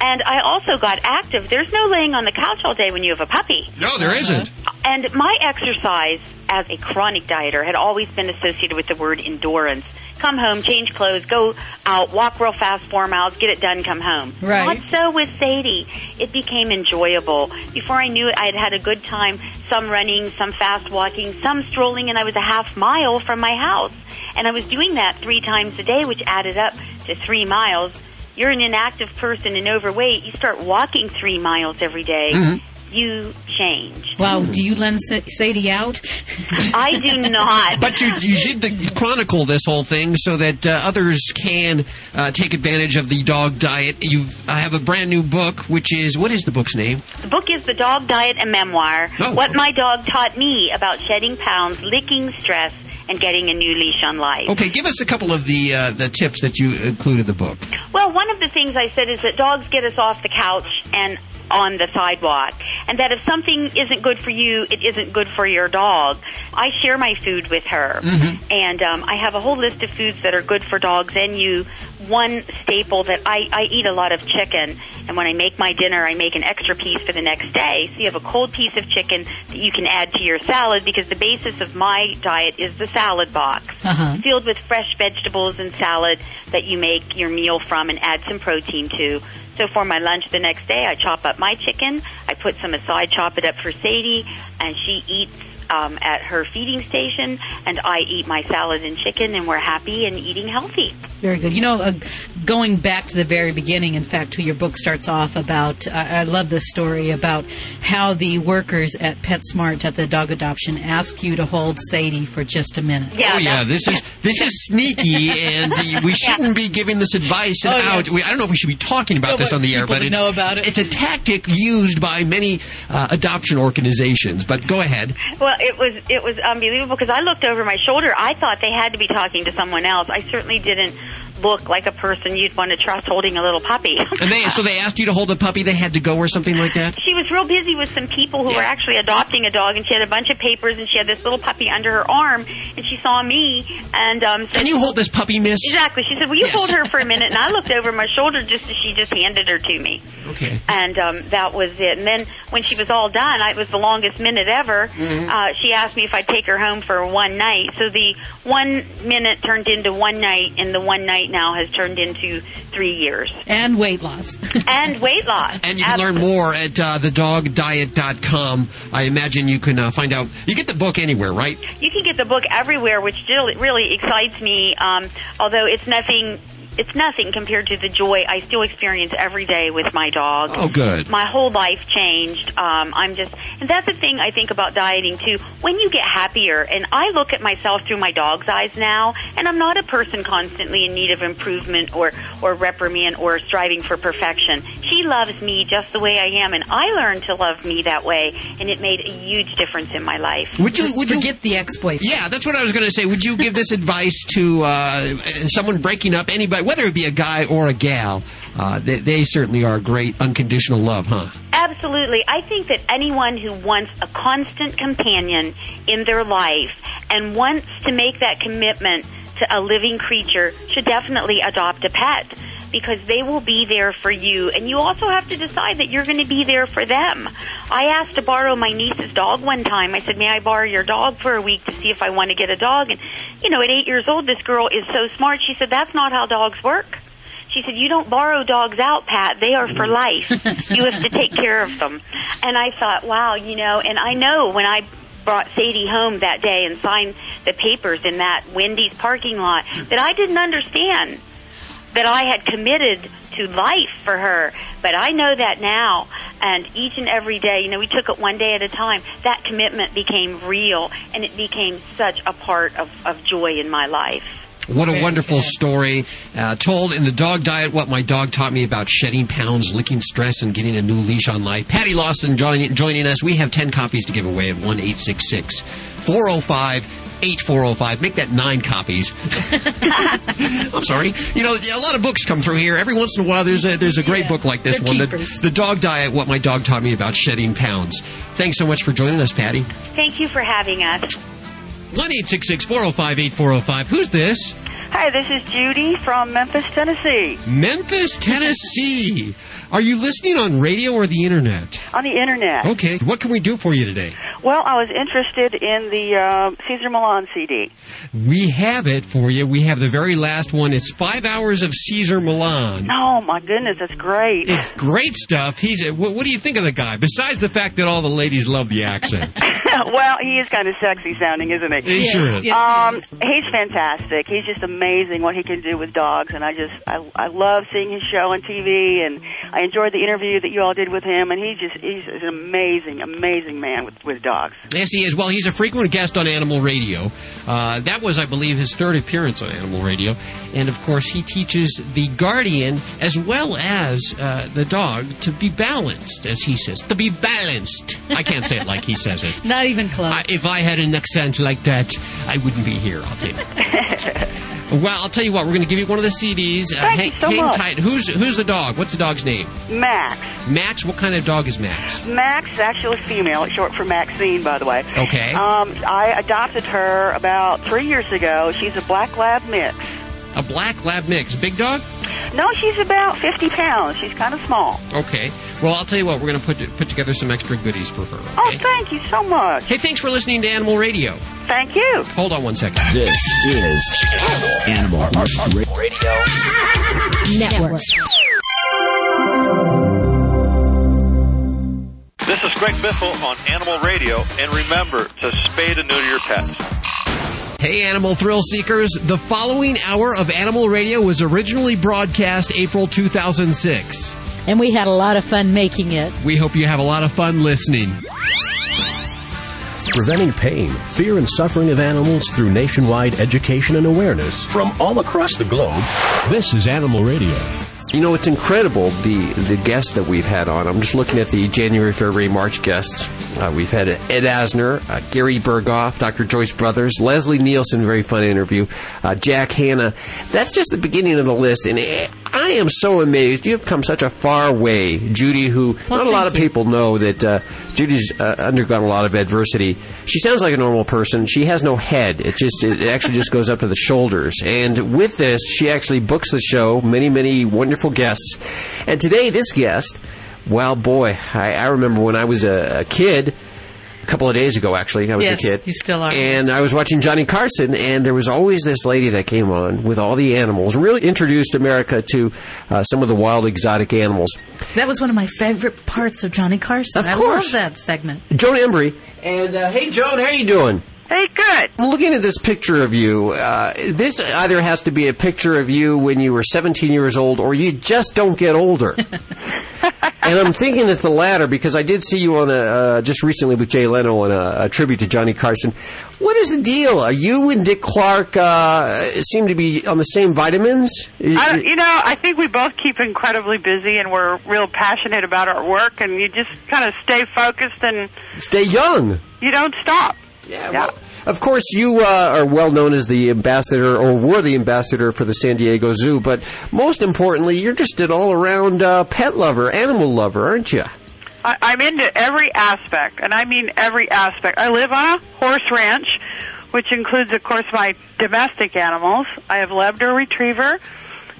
Speaker 32: And I also got active. There's no laying on the couch all day when you have a puppy.
Speaker 2: No, there uh-huh. isn't.
Speaker 32: And my exercise as a chronic dieter had always been associated with the word endurance. Come home, change clothes, go out, walk real fast four miles, get it done, come home.
Speaker 21: Right.
Speaker 32: Not so with Sadie. It became enjoyable. Before I knew it, I had had a good time. Some running, some fast walking, some strolling, and I was a half mile from my house. And I was doing that three times a day, which added up to three miles. You're an inactive person and overweight. You start walking three miles every day,
Speaker 2: Mhm.
Speaker 32: You change.
Speaker 21: Wow, do you lend Sadie out?
Speaker 32: I do not.
Speaker 2: But you, you did the, chronicle this whole thing so that uh, others can uh, take advantage of the dog diet. You uh, have a brand new book, which is what is the book's name?
Speaker 32: The book is The Dog Diet and Memoir.
Speaker 2: Oh.
Speaker 32: What my dog taught me about shedding pounds, licking stress, and getting a new leash on life.
Speaker 2: Okay, give us a couple of the uh, the tips that you included in the book.
Speaker 32: Well, one of the things I said is that dogs get us off the couch and on the sidewalk, and that if something isn't good for you, it isn't good for your dog. I share my food with her,
Speaker 33: Mhm.
Speaker 32: and um, I have a whole list of foods that are good for dogs and you. One staple that I, I eat a lot of chicken, and when I make my dinner, I make an extra piece for the next day. So you have a cold piece of chicken that you can add to your salad because the basis of my diet is the salad box
Speaker 21: Uh-huh.
Speaker 32: filled with fresh vegetables and salad that you make your meal from and add some protein to. So for my lunch the next day, I chop up my chicken, I put some aside, chop it up for Sadie, and she eats um, at her feeding station, and I eat my salad and chicken, and we're happy and eating healthy.
Speaker 21: Very good. You know, uh, going back to the very beginning, in fact, who your book starts off about, uh, I love this story about how the workers at PetSmart at the dog adoption ask you to hold Sadie for just a minute.
Speaker 2: Yeah, oh yeah, this is this is sneaky, and uh, we shouldn't be giving this advice
Speaker 21: Oh, yeah.
Speaker 2: out. We, I don't know if we should be talking about
Speaker 21: No,
Speaker 2: this on the air, but it's,
Speaker 21: know about it.
Speaker 2: it's a tactic used by many uh, adoption organizations. But go ahead.
Speaker 32: Well, it was it was unbelievable because I looked over my shoulder. I thought they had to be talking to someone else. I certainly didn't look like a person you'd want to trust holding a little puppy.
Speaker 2: And they so they asked you to hold a puppy. They had to go or something like that.
Speaker 32: She was real busy with some people who were actually adopting a dog, and she had a bunch of papers, and she had this little puppy under her arm, and she saw me, and um, said,
Speaker 2: Can you hold this puppy, Miss?
Speaker 32: Exactly. She said, "Will you
Speaker 2: Yes.
Speaker 32: hold her for a minute?" And I looked over my shoulder just as she just handed her to me,
Speaker 2: Okay.
Speaker 32: and um, that was it. And then when she was all done, I, it was the longest minute ever.
Speaker 2: Mhm.
Speaker 32: Uh, she asked me if I'd take her home for one night. So the one minute turned into one night, and the one night now has turned into three years
Speaker 21: And weight loss.
Speaker 32: and weight loss.
Speaker 2: And you can learn more at uh, thedogdiet.com. I imagine you can uh, find out. You get the book anywhere, right?
Speaker 32: You can get the book everywhere, which still really excites me. Um, although it's nothing, it's nothing compared to the joy I still experience every day with my dog.
Speaker 2: Oh, good.
Speaker 32: My whole life changed. Um, I'm just, and that's the thing I think about dieting too. When you get happier, and I look at myself through my dog's eyes now, and I'm not a person constantly in need of improvement or or reprimand or striving for perfection. She loves me just the way I am, and I learned to love me that way, and it made a huge difference in my life.
Speaker 2: Would you would you
Speaker 21: get the ex-boyfriend?
Speaker 2: Yeah, that's what I was going to say. Would you give this advice to uh, someone breaking up? Anybody, whether it be a guy or a gal, uh, they, they certainly are great unconditional love, huh?
Speaker 32: Absolutely. I think that anyone who wants a constant companion in their life and wants to make that commitment to a living creature should definitely adopt a pet because they will be there for you and you also have to decide that you're going to be there for them. I asked to borrow my niece's dog one time. I said, "May I borrow your dog for a week to see if I want to get a dog?" And you know, at 8 years old this girl is so smart. She said, "That's not how dogs work." She said, "You don't borrow dogs out, Pat. They are for life. you have to take care of them." And I thought, "Wow, you know." And I know when I brought Sadie home that day and signed the papers in that Wendy's parking lot that I didn't understand that I had committed to life for her. But I know that now, and each and every day, you know, we took it one day at a time. That commitment became real, and it became such a part of, of joy in my life.
Speaker 2: What a wonderful story. Uh, told in the dog diet what my dog taught me about shedding pounds, licking stress, and getting a new leash on life. Patti Lawson joining, joining us. We have 10 copies to give away at 1 405 8405. Make that nine copies. I'm sorry. You know, a lot of books come through here. Every once in a while, there's a there's a great book like this
Speaker 32: they're
Speaker 2: one, the, the Dog Diet: What My Dog Taught Me About Shedding Pounds. Thanks so much for joining us, Patti.
Speaker 32: Thank you for having us.
Speaker 2: One eight six six four zero five eight four zero five. Who's this?
Speaker 33: Hi, this is Judy from Memphis, Tennessee.
Speaker 2: Memphis, Tennessee. Are you listening on radio or the internet?
Speaker 33: On the internet.
Speaker 2: Okay. What can we do for you today?
Speaker 29: Well, I was interested in the uh, Cesar Millan CD.
Speaker 34: We have it for you. We have the very last one. It's five hours of Cesar Millan.
Speaker 29: Oh my goodness, that's great.
Speaker 34: It's great stuff. He's. What, what do you think of the guy? Besides the fact that all the ladies love the accent.
Speaker 29: well, he is kind of sexy sounding, isn't he?
Speaker 34: He sure is. Yes,
Speaker 29: um, he's fantastic. He's just amazing what he can do with dogs, and I just I I love seeing his show on TV, and I enjoyed the interview that you all did with him, and he just he's an amazing, amazing man with with dogs.
Speaker 34: Yes, he is. Well, he's a frequent guest on Animal Radio. Uh, that was, I believe, his third appearance on Animal Radio, and of course, he teaches the guardian as well as uh, the dog to be balanced, as he says, to be balanced. I can't say it like he says it.
Speaker 35: Not even close.
Speaker 34: I, if I had an accent like that, I wouldn't be here. I'll tell you. well, I'll tell you what. We're going to give you one of the CDs. Uh,
Speaker 29: Thank
Speaker 34: hang,
Speaker 29: you so
Speaker 34: hang
Speaker 29: much.
Speaker 34: tight. Who's who's the dog? What's the dog's name?
Speaker 29: Max.
Speaker 34: Max. What kind of dog is Max?
Speaker 29: Max is actually female. It's short for Maxine, by the way.
Speaker 34: Okay.
Speaker 29: Um, I adopted her about three years ago. She's a black lab mix.
Speaker 34: A black lab mix. Big dog.
Speaker 29: No, she's about 50 pounds. She's kind of small.
Speaker 34: Okay. Well, I'll tell you what. We're going to put put together some extra goodies for her.
Speaker 29: Oh, thank you so much.
Speaker 34: Hey, thanks for listening to Animal Radio.
Speaker 29: Thank you.
Speaker 34: Hold on one second.
Speaker 1: This is Animal Radio
Speaker 36: Network.
Speaker 37: This is Greg Biffle on Animal Radio, and remember to spay and neuter your pets.
Speaker 34: Hey, animal thrill seekers. The following hour of Animal Radio was originally broadcast April 2006.
Speaker 38: And we had a lot of fun making it.
Speaker 34: We hope you have a lot of fun listening.
Speaker 1: Preventing pain, fear, and suffering of animals through nationwide education and awareness from all across the globe. This is Animal Radio.
Speaker 2: You know, it's incredible the the guests that we've had on. I'm just looking at the January, February, March guests. Uh, we've had Ed Asner, uh, Gary Burghoff, Dr. Joyce Brothers, Leslie Nielsen, very fun interview, uh, Jack Hanna. That's just the beginning of the list, and eh, I am so amazed. You've come such a far way, Judy. Who not a lot of people know that uh, Judy's uh, undergone a lot of adversity. She sounds like a normal person. She has no head. It just it actually just goes up to the shoulders. And with this, she actually books the show. Many many wonderful guests. And today, this guest, well, boy, I, I remember when I was a, a kid. A couple of days ago, actually, I was
Speaker 35: Yes,
Speaker 2: a kid.
Speaker 35: you still are.
Speaker 2: And I was watching Johnny Carson, and there was always this lady that came on with all the animals. Really introduced America to uh, some of the wild, exotic animals.
Speaker 3: That was one of my favorite parts of Johnny Carson.
Speaker 2: Of
Speaker 3: I
Speaker 2: course.
Speaker 3: love that segment.
Speaker 2: Joan Embrey. And uh, hey, Joan, how are you doing?
Speaker 39: Hey, good.
Speaker 2: Looking at this picture of you. Uh, this either has to be a picture of you when you were 17 years old, or you just don't get older. and I'm thinking it's the latter because I did see you on a uh, just recently with Jay Leno on a, a tribute to Johnny Carson. What is the deal? Are you and Dick Clark uh, seem to be on the same vitamins?
Speaker 39: I, you know, I think we both keep incredibly busy, and we're real passionate about our work, and you just kind of stay focused and
Speaker 2: Stay young.
Speaker 39: you don't stop.
Speaker 2: Yeah. Of course, you uh, are well known as the ambassador, or were the ambassador for the San Diego Zoo, but most importantly, you're just an all around uh, pet lover, animal lover, aren't you?
Speaker 39: I, I'm into every aspect, and I mean every aspect. I live on a horse ranch, which includes, of course, my domestic animals. I have Labrador Retriever,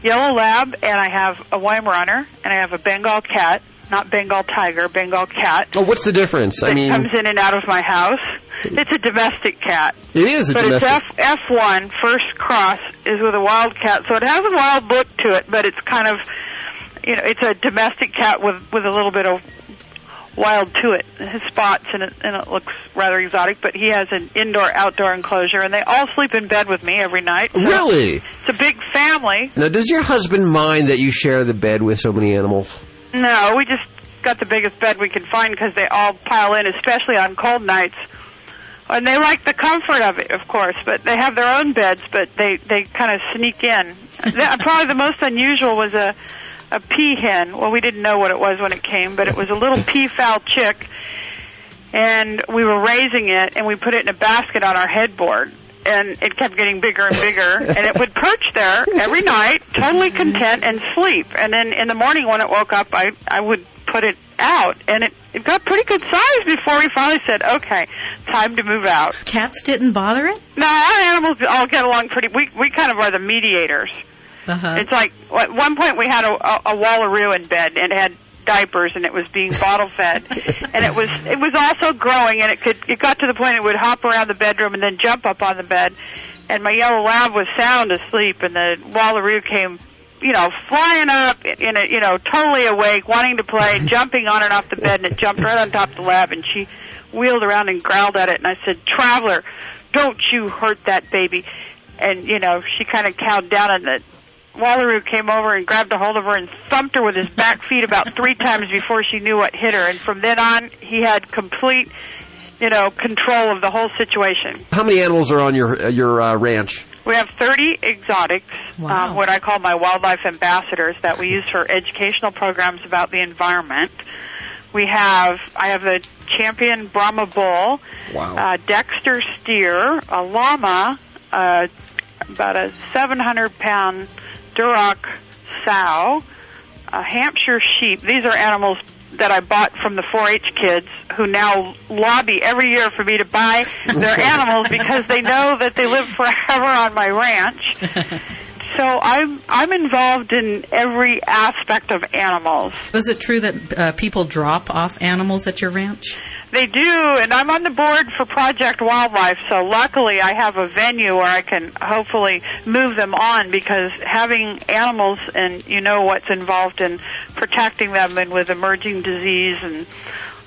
Speaker 39: Yellow Lab, and I have a Weimaraner, and I have a Bengal cat, not Bengal tiger, Bengal cat.
Speaker 2: Oh, what's the difference? I mean,
Speaker 39: comes in and out of my house. It's a domestic cat.
Speaker 2: it is a
Speaker 39: but
Speaker 2: domestic.
Speaker 39: it's F F1 first cross is with a wild cat, so it has a wild look to it, but it's kind of you know it's a domestic cat with with a little bit of wild to it. His spots and it and it looks rather exotic, but he has an indoor outdoor enclosure, and they all sleep in bed with me every night. so
Speaker 2: Really?
Speaker 39: it's a big family.
Speaker 2: Now, does your husband mind that you share the bed with so many animals?
Speaker 39: No, we just got the biggest bed we could find because they all pile in, especially on cold nights. And they like the comfort of it, of course, but they have their own beds, but they they kind of sneak in. That- Probably the most unusual was a a pea hen. Well, we didn't know what it was when it came, but it was a little peafowl chick, and we were raising it, and we put it in a basket on our headboard. And it kept getting bigger and bigger, and it would perch there every night, totally content, and sleep. And then in the morning when it woke up, I I would put it out, and it it got pretty good size before we finally said, "Okay, time to move out."
Speaker 3: Cats didn't bother it?
Speaker 39: No, our animals all get along pretty. We we kind of are the mediators.
Speaker 3: Uh-huh.
Speaker 39: It's like at one point we had a, a, a wallaroo in bed and it had diapers and it was being bottle fed, and it was it was also growing and it could it got to the point it would hop around the bedroom and then jump up on the bed, and my yellow lab was sound asleep and the wallaroo came you know, flying up in a, you know, totally awake, wanting to play, jumping on and off the bed, and it jumped right on top of the lab, and she wheeled around and growled at it, and I said, Traveler, don't you hurt that baby. And, you know, she kind of cowed down, and the Wallaroo came over and grabbed a hold of her and thumped her with his back feet about three times before she knew what hit her, and from then on, he had complete, you know, control of the whole situation.
Speaker 40: How many animals are on your uh, your uh, ranch?
Speaker 39: We have 30 exotics, um, what I call my wildlife ambassadors, that we use for educational programs about the environment. We have, I have a champion Brahma bull,
Speaker 40: wow.
Speaker 39: uh, Dexter steer, a llama, uh, about a 700 pound Duroc sow, a Hampshire sheep. These are animals that I bought from the 4-H kids who now lobby every year for me to buy their animals because they know that they live forever on my ranch. So I'm I'm involved in every aspect of animals.
Speaker 41: Was it true that uh, people drop off animals at your ranch?
Speaker 39: They do, and I'm on the board for Project Wildlife, so luckily I have a venue where I can hopefully move them on because having animals and you know what's involved in protecting them and with emerging disease and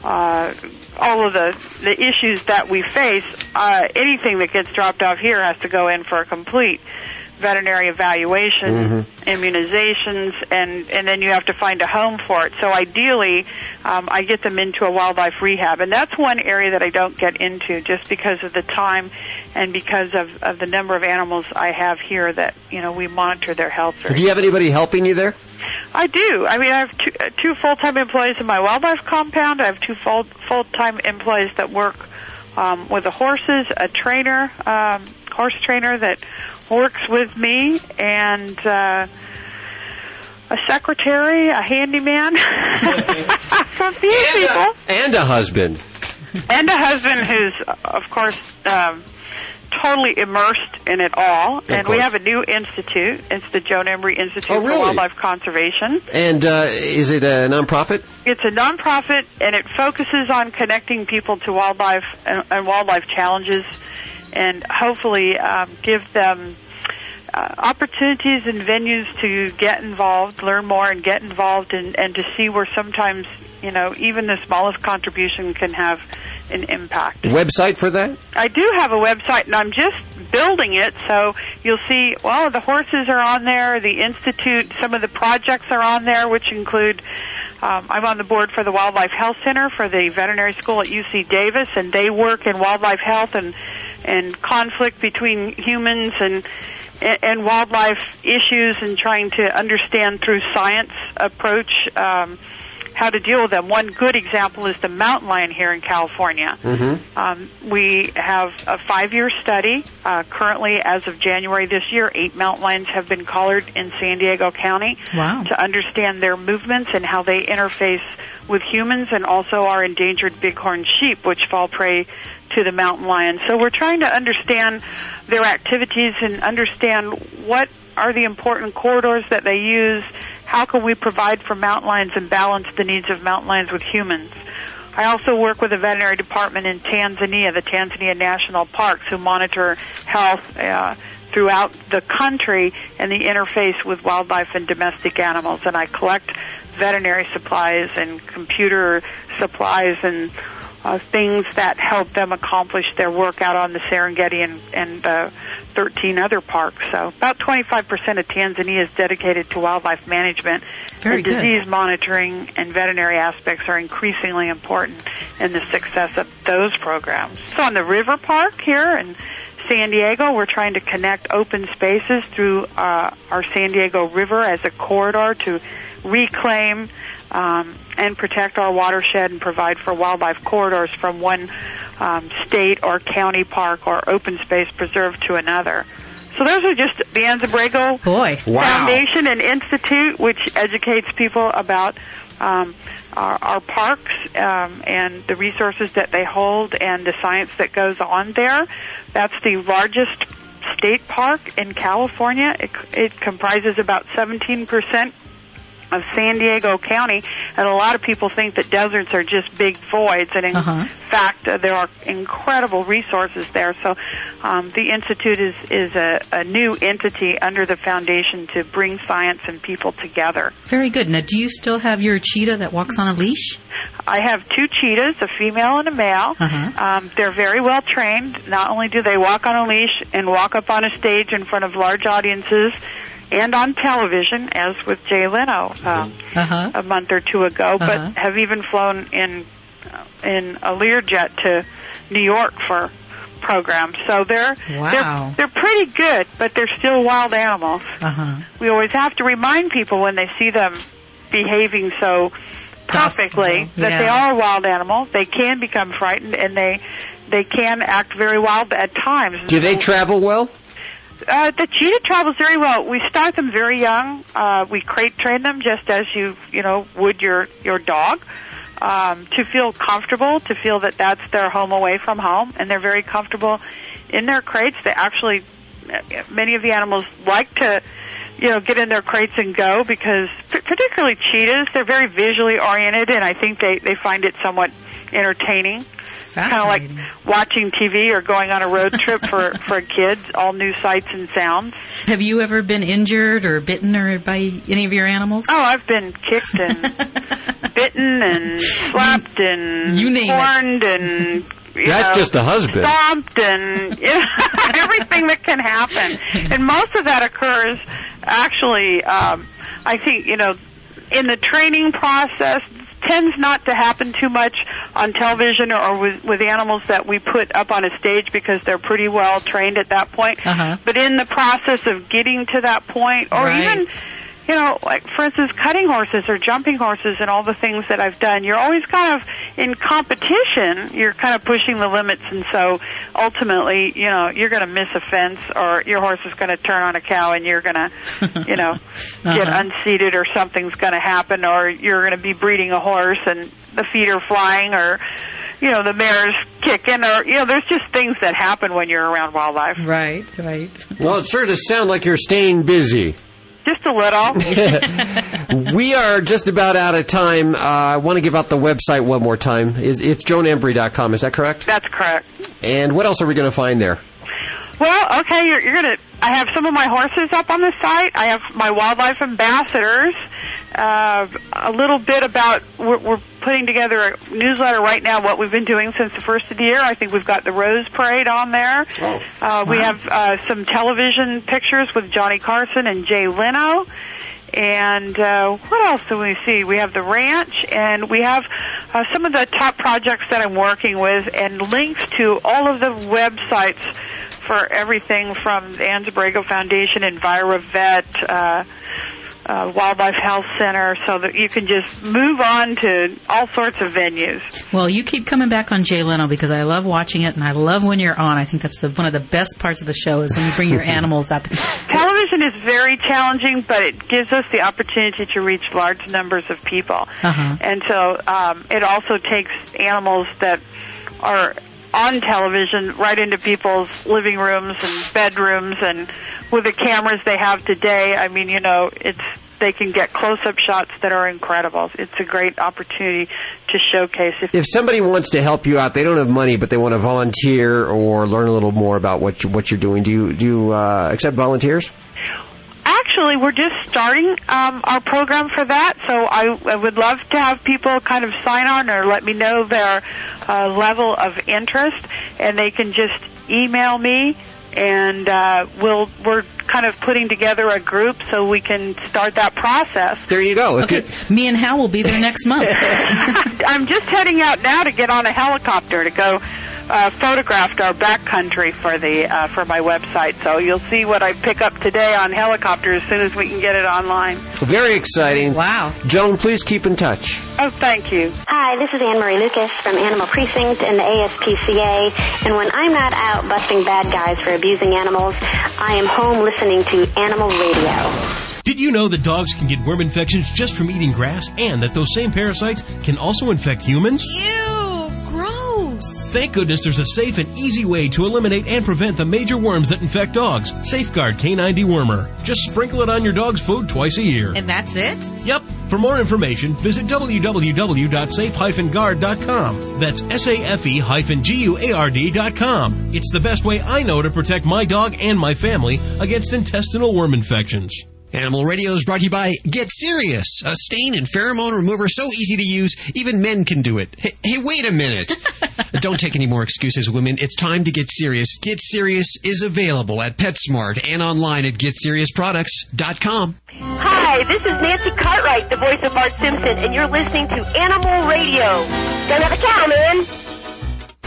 Speaker 39: uh, all of the the issues that we face, uh, anything that gets dropped off here has to go in for a complete veterinary evaluation,
Speaker 42: Mhm.
Speaker 39: immunizations, and and then you have to find a home for it. So ideally, um, I get them into a wildlife rehab, and that's one area that I don't get into just because of the time and because of, of the number of animals I have here that you know we monitor their health.
Speaker 40: Do you have anybody helping you there?
Speaker 39: I do. I mean, I have two, uh, two full-time employees in my wildlife compound. I have two full full-time employees that work um, with the horses, a trainer, um, horse trainer that works with me, and uh, a secretary, a handyman, a few people,
Speaker 40: And a husband.
Speaker 39: and a husband who's, of course, um, totally immersed in it all. and we have a new institute. It's the Joan Embrey Institute
Speaker 40: Oh, really?
Speaker 39: for Wildlife Conservation.
Speaker 40: And uh, is it a nonprofit?
Speaker 39: It's a nonprofit, and it focuses on connecting people to wildlife and, and wildlife challenges, and hopefully um, give them uh, opportunities and venues to get involved, learn more, and get involved, and, and to see where sometimes you know even the smallest contribution can have an impact.
Speaker 40: Website for that?
Speaker 39: I do have a website, and I'm just building it. So you'll see. Well, the horses are on there. The institute, some of the projects are on there, which include. Um, I'm on the board for the Wildlife Health Center for the veterinary school at UC Davis, and they work in wildlife health and and conflict between humans and and wildlife issues, and trying to understand through science approach. Um, how to deal with them. One good example is the mountain lion here in California.
Speaker 40: Mm-hmm.
Speaker 39: Um, we have a five-year study. Uh, currently, as of January this year, eight mountain lions have been collared in San Diego County
Speaker 41: Wow.
Speaker 39: to understand their movements and how they interface with humans and also our endangered bighorn sheep, which fall prey to the mountain lion. So we're trying to understand their activities and understand what are the important corridors that they use. How can we provide for mountain lions and balance the needs of mountain lions with humans? I also work with the veterinary department in Tanzania, the Tanzania National Parks, who monitor health uh, throughout the country and the interface with wildlife and domestic animals. And I collect veterinary supplies and computer supplies and uh, things that help them accomplish their work out on the Serengeti and, and uh, 13 other parks. So about 25% of Tanzania is dedicated to wildlife management.
Speaker 41: Very
Speaker 39: and
Speaker 41: good.
Speaker 39: disease monitoring and veterinary aspects are increasingly important in the success of those programs. So on the river park here in San Diego, we're trying to connect open spaces through uh, our San Diego River as a corridor to reclaim um, and protect our watershed and provide for wildlife corridors from one um, state or county park or open space preserve to another. So those are just the Anza-Borrego
Speaker 41: Boy.
Speaker 40: Wow.
Speaker 39: Foundation and Institute, which educates people about um, our, our parks um, and the resources that they hold and the science that goes on there. That's the largest state park in California. It, it comprises about 17% of San Diego County, and a lot of people think that deserts are just big voids, and in
Speaker 3: Uh-huh.
Speaker 39: fact, uh, there are incredible resources there. So, um, the institute is is a, a new entity under the foundation to bring science and people together.
Speaker 3: Very good. Now, do you still have your cheetah that walks on a leash?
Speaker 39: I have two cheetahs, a female and a male.
Speaker 3: Uh-huh.
Speaker 39: Um, they're very well trained. Not only do they walk on a leash and walk up on a stage in front of large audiences and on television, as with Jay Leno uh,
Speaker 3: Uh-huh.
Speaker 39: a month or two ago,
Speaker 3: Uh-huh.
Speaker 39: but have even flown in in a Learjet to New York for programs. So they're
Speaker 3: Wow.
Speaker 39: they're they're pretty good, but they're still wild animals.
Speaker 3: Uh-huh.
Speaker 39: We always have to remind people when they see them behaving so perfectly
Speaker 3: Docile,
Speaker 39: that they are a wild animal. They can become frightened, and they they can act very wild at times.
Speaker 2: Do they travel well?
Speaker 39: Uh, the cheetah travels very well. We start them very young. Uh, we crate train them just as you you know would your your dog. Um, to feel comfortable, to feel that that's their home away from home, and they're very comfortable in their crates. They actually, many of the animals like to, you know, get in their crates and go because, particularly cheetahs, they're very visually oriented, and I think they they find it somewhat entertaining. Kind of like watching TV or going on a road trip for for kids, all new sights and sounds.
Speaker 3: Have you ever been injured or bitten or by any of your animals?
Speaker 39: Oh, I've been kicked and bitten and slapped and
Speaker 3: You name it.
Speaker 39: and you
Speaker 2: That's
Speaker 39: know,
Speaker 2: just a husband.
Speaker 39: stomped and you know, everything that can happen. And most of that occurs actually. Um, I think you know in the training process tends not to happen too much on television or with, with animals that we put up on a stage because they're pretty well trained at that point.
Speaker 3: Uh-huh.
Speaker 39: But in the process of getting to that point, or
Speaker 3: Right.
Speaker 39: even you know, like for instance, cutting horses or jumping horses and all the things that I've done, you're always kind of in competition. You're kind of pushing the limits, and so ultimately, you know, you're going to miss a fence, or your horse is going to turn on a cow, and you're going to, you know, get
Speaker 3: Uh-huh.
Speaker 39: unseated, or something's going to happen, or you're going to be breeding a horse, and the feet are flying, or you know, the mare's kicking, or you know, there's just things that happen when you're around wildlife.
Speaker 3: Right, right.
Speaker 2: Well, it sure does sound like you're staying busy.
Speaker 39: Just a little.
Speaker 2: we are just about out of time. Uh, I want to give out the website one more time. Is It's joanembry.com, is that correct?
Speaker 39: That's correct.
Speaker 2: And what else are we going to find there?
Speaker 39: Well, okay, you're, you're gonna. I have some of my horses up on the site. I have my wildlife ambassadors. Uh, a little bit about we're, we're putting together a newsletter right now. What we've been doing since the first of the year. I think we've got the Rose Parade on there. uh, We have uh, some television pictures with Johnny Carson and Jay Leno. And uh, what else do we see? We have the ranch, and we have uh, some of the top projects that I'm working with, and links to all of the websites for everything from the Anza-Borrego Foundation, EnviroVet, uh, uh, Wildlife Health Center, so that you can just move on to all sorts of venues.
Speaker 3: Well, you keep coming back on Jay Leno because I love watching it and I love when you're on. I think that's the, one of the best parts of the show is when you bring your animals out there.
Speaker 39: Television is very challenging, but it gives us the opportunity to reach large numbers of people.
Speaker 3: Uh-huh.
Speaker 39: And so um, it also takes animals that are on television right into people's living rooms and bedrooms and with the cameras they have today, I mean, you know, it's they can get close-up shots that are incredible. It's a great opportunity to showcase if
Speaker 2: If somebody wants to help you out, they don't have money, but they want to volunteer or learn a little more about what you, what you're doing. Do you do you uh, accept volunteers?
Speaker 39: Actually, we're just starting um, our program for that, so I, I would love to have people kind of sign on or let me know their uh, level of interest, and they can just email me, and uh, we'll we're kind of putting together a group so we can start that process.
Speaker 2: There you go. If
Speaker 3: Okay, me and Hal will be there next month.
Speaker 39: I'm just heading out now to get on a helicopter to go uh, photograph our backcountry for the uh, for my website. So you'll see what I pick up today on helicopter as soon as we can get it online.
Speaker 2: Very exciting.
Speaker 3: Wow.
Speaker 2: Joan, please keep in touch.
Speaker 39: Oh, thank you.
Speaker 43: Hi, this is Annemarie Lucas from Animal Precinct and the ASPCA. And when I'm not out busting bad guys for abusing animals, I am home listening to Animal Radio.
Speaker 1: Did you know that dogs can get worm infections just from eating grass and that those same parasites can also infect humans?
Speaker 15: Ew, gross.
Speaker 44: worms.
Speaker 1: Thank goodness there's a safe and easy way to eliminate and prevent the major worms that infect dogs. Safeguard Canine Dewormer. Just sprinkle it on your dog's food twice a year.
Speaker 44: And that's it?
Speaker 1: Yep. For more information, visit www.safe-guard.com. That's S-A-F-E-G-U-A-R-D.com. It's the best way I know to protect my dog and my family against intestinal worm infections.
Speaker 45: Animal Radio is brought to you by Get Serious, a stain and pheromone remover so easy to use, even men can do it. Hey, hey wait a minute. Don't take any more excuses, women. It's time to get serious. Get Serious is available at PetSmart and online at GetSeriousProducts.com.
Speaker 46: Hi, this is Nancy Cartwright, the voice of Bart Simpson, and you're listening to Animal Radio. Don't have a cow, man.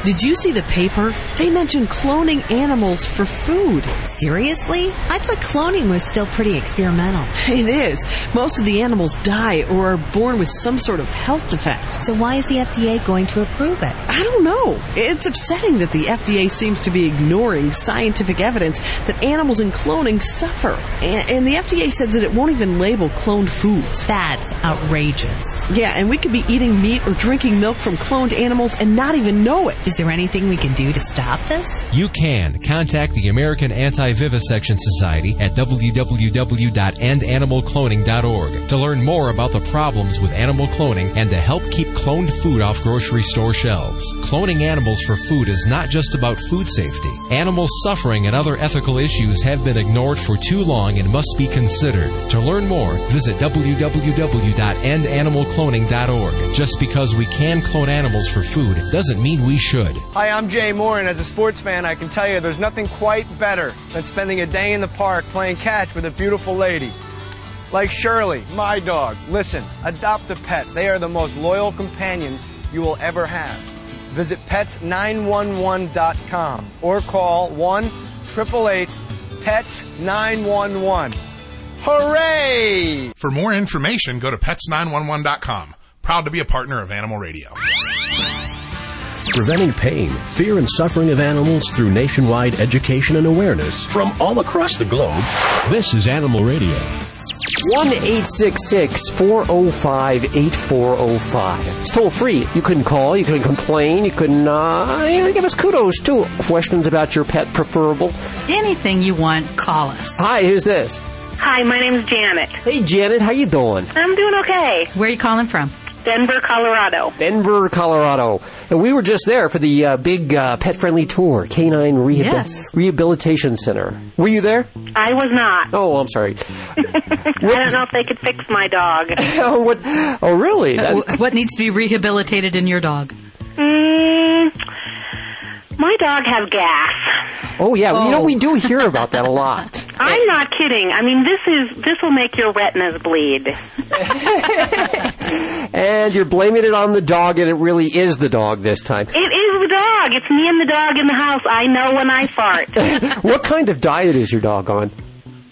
Speaker 14: Did you see the paper? They mentioned cloning animals for food.
Speaker 15: Seriously? I thought cloning was still pretty experimental.
Speaker 14: It is. Most of the animals die or are born with some sort of health defect.
Speaker 15: So why is the FDA going to approve it?
Speaker 14: I don't know. It's upsetting that the FDA seems to be ignoring scientific evidence that animals in cloning suffer. And, the FDA says that it won't even label cloned foods.
Speaker 15: That's outrageous.
Speaker 14: Yeah, and we could be eating meat or drinking milk from cloned animals and not even know it.
Speaker 15: Is there anything we can do to stop this?
Speaker 16: You can. Contact the American Anti-Vivisection Society at www.endanimalcloning.org to learn more about the problems with animal cloning and to help keep cloned food off grocery store shelves. Cloning animals for food is not just about food safety. Animal suffering and other ethical issues have been ignored for too long and must be considered. To learn more, visit www.endanimalcloning.org. Just because we can clone animals for food doesn't mean we should.
Speaker 47: Hi, I'm Jay Mohr, and as a sports fan, I can tell you there's nothing quite better than spending a day in the park playing catch with a beautiful lady. Like Shirley, my dog. Listen, adopt a pet. They are the most loyal companions you will ever have. Visit pets911.com or call 1 888 PETS 911. Hooray!
Speaker 48: For more information, go to pets911.com. Proud to be a partner of Animal Radio.
Speaker 49: Preventing pain, fear, and suffering of animals through nationwide education and awareness from all across the globe. This is Animal Radio.
Speaker 2: 1 405 8405. It's toll free. You can call, you can complain, you can uh, give us kudos too. Questions about your pet preferable.
Speaker 3: Anything you want, call us.
Speaker 2: Hi, who's this?
Speaker 46: Hi, my name's Janet.
Speaker 2: Hey, Janet, how you doing?
Speaker 46: I'm doing okay.
Speaker 3: Where are you calling from?
Speaker 46: Denver, Colorado.
Speaker 2: Denver, Colorado. And we were just there for the uh, big uh, pet friendly tour, Canine Rehabil-
Speaker 46: Yes.
Speaker 2: Rehabilitation Center. Were you there?
Speaker 46: I was not.
Speaker 2: Oh, I'm sorry.
Speaker 46: I don't know if they could fix my dog.
Speaker 2: oh, what? Oh, really?
Speaker 3: Uh, what needs to be rehabilitated in your dog?
Speaker 46: Mm, my dog has gas.
Speaker 2: Oh, yeah. You know, we oh. do hear about that a lot.
Speaker 46: I'm not kidding. I mean, this is this will make your retinas bleed.
Speaker 2: And you're blaming it on the dog, and it really is the dog this time.
Speaker 46: It is the dog. It's me and the dog in the house. I know when I fart.
Speaker 2: what kind of diet is your dog on?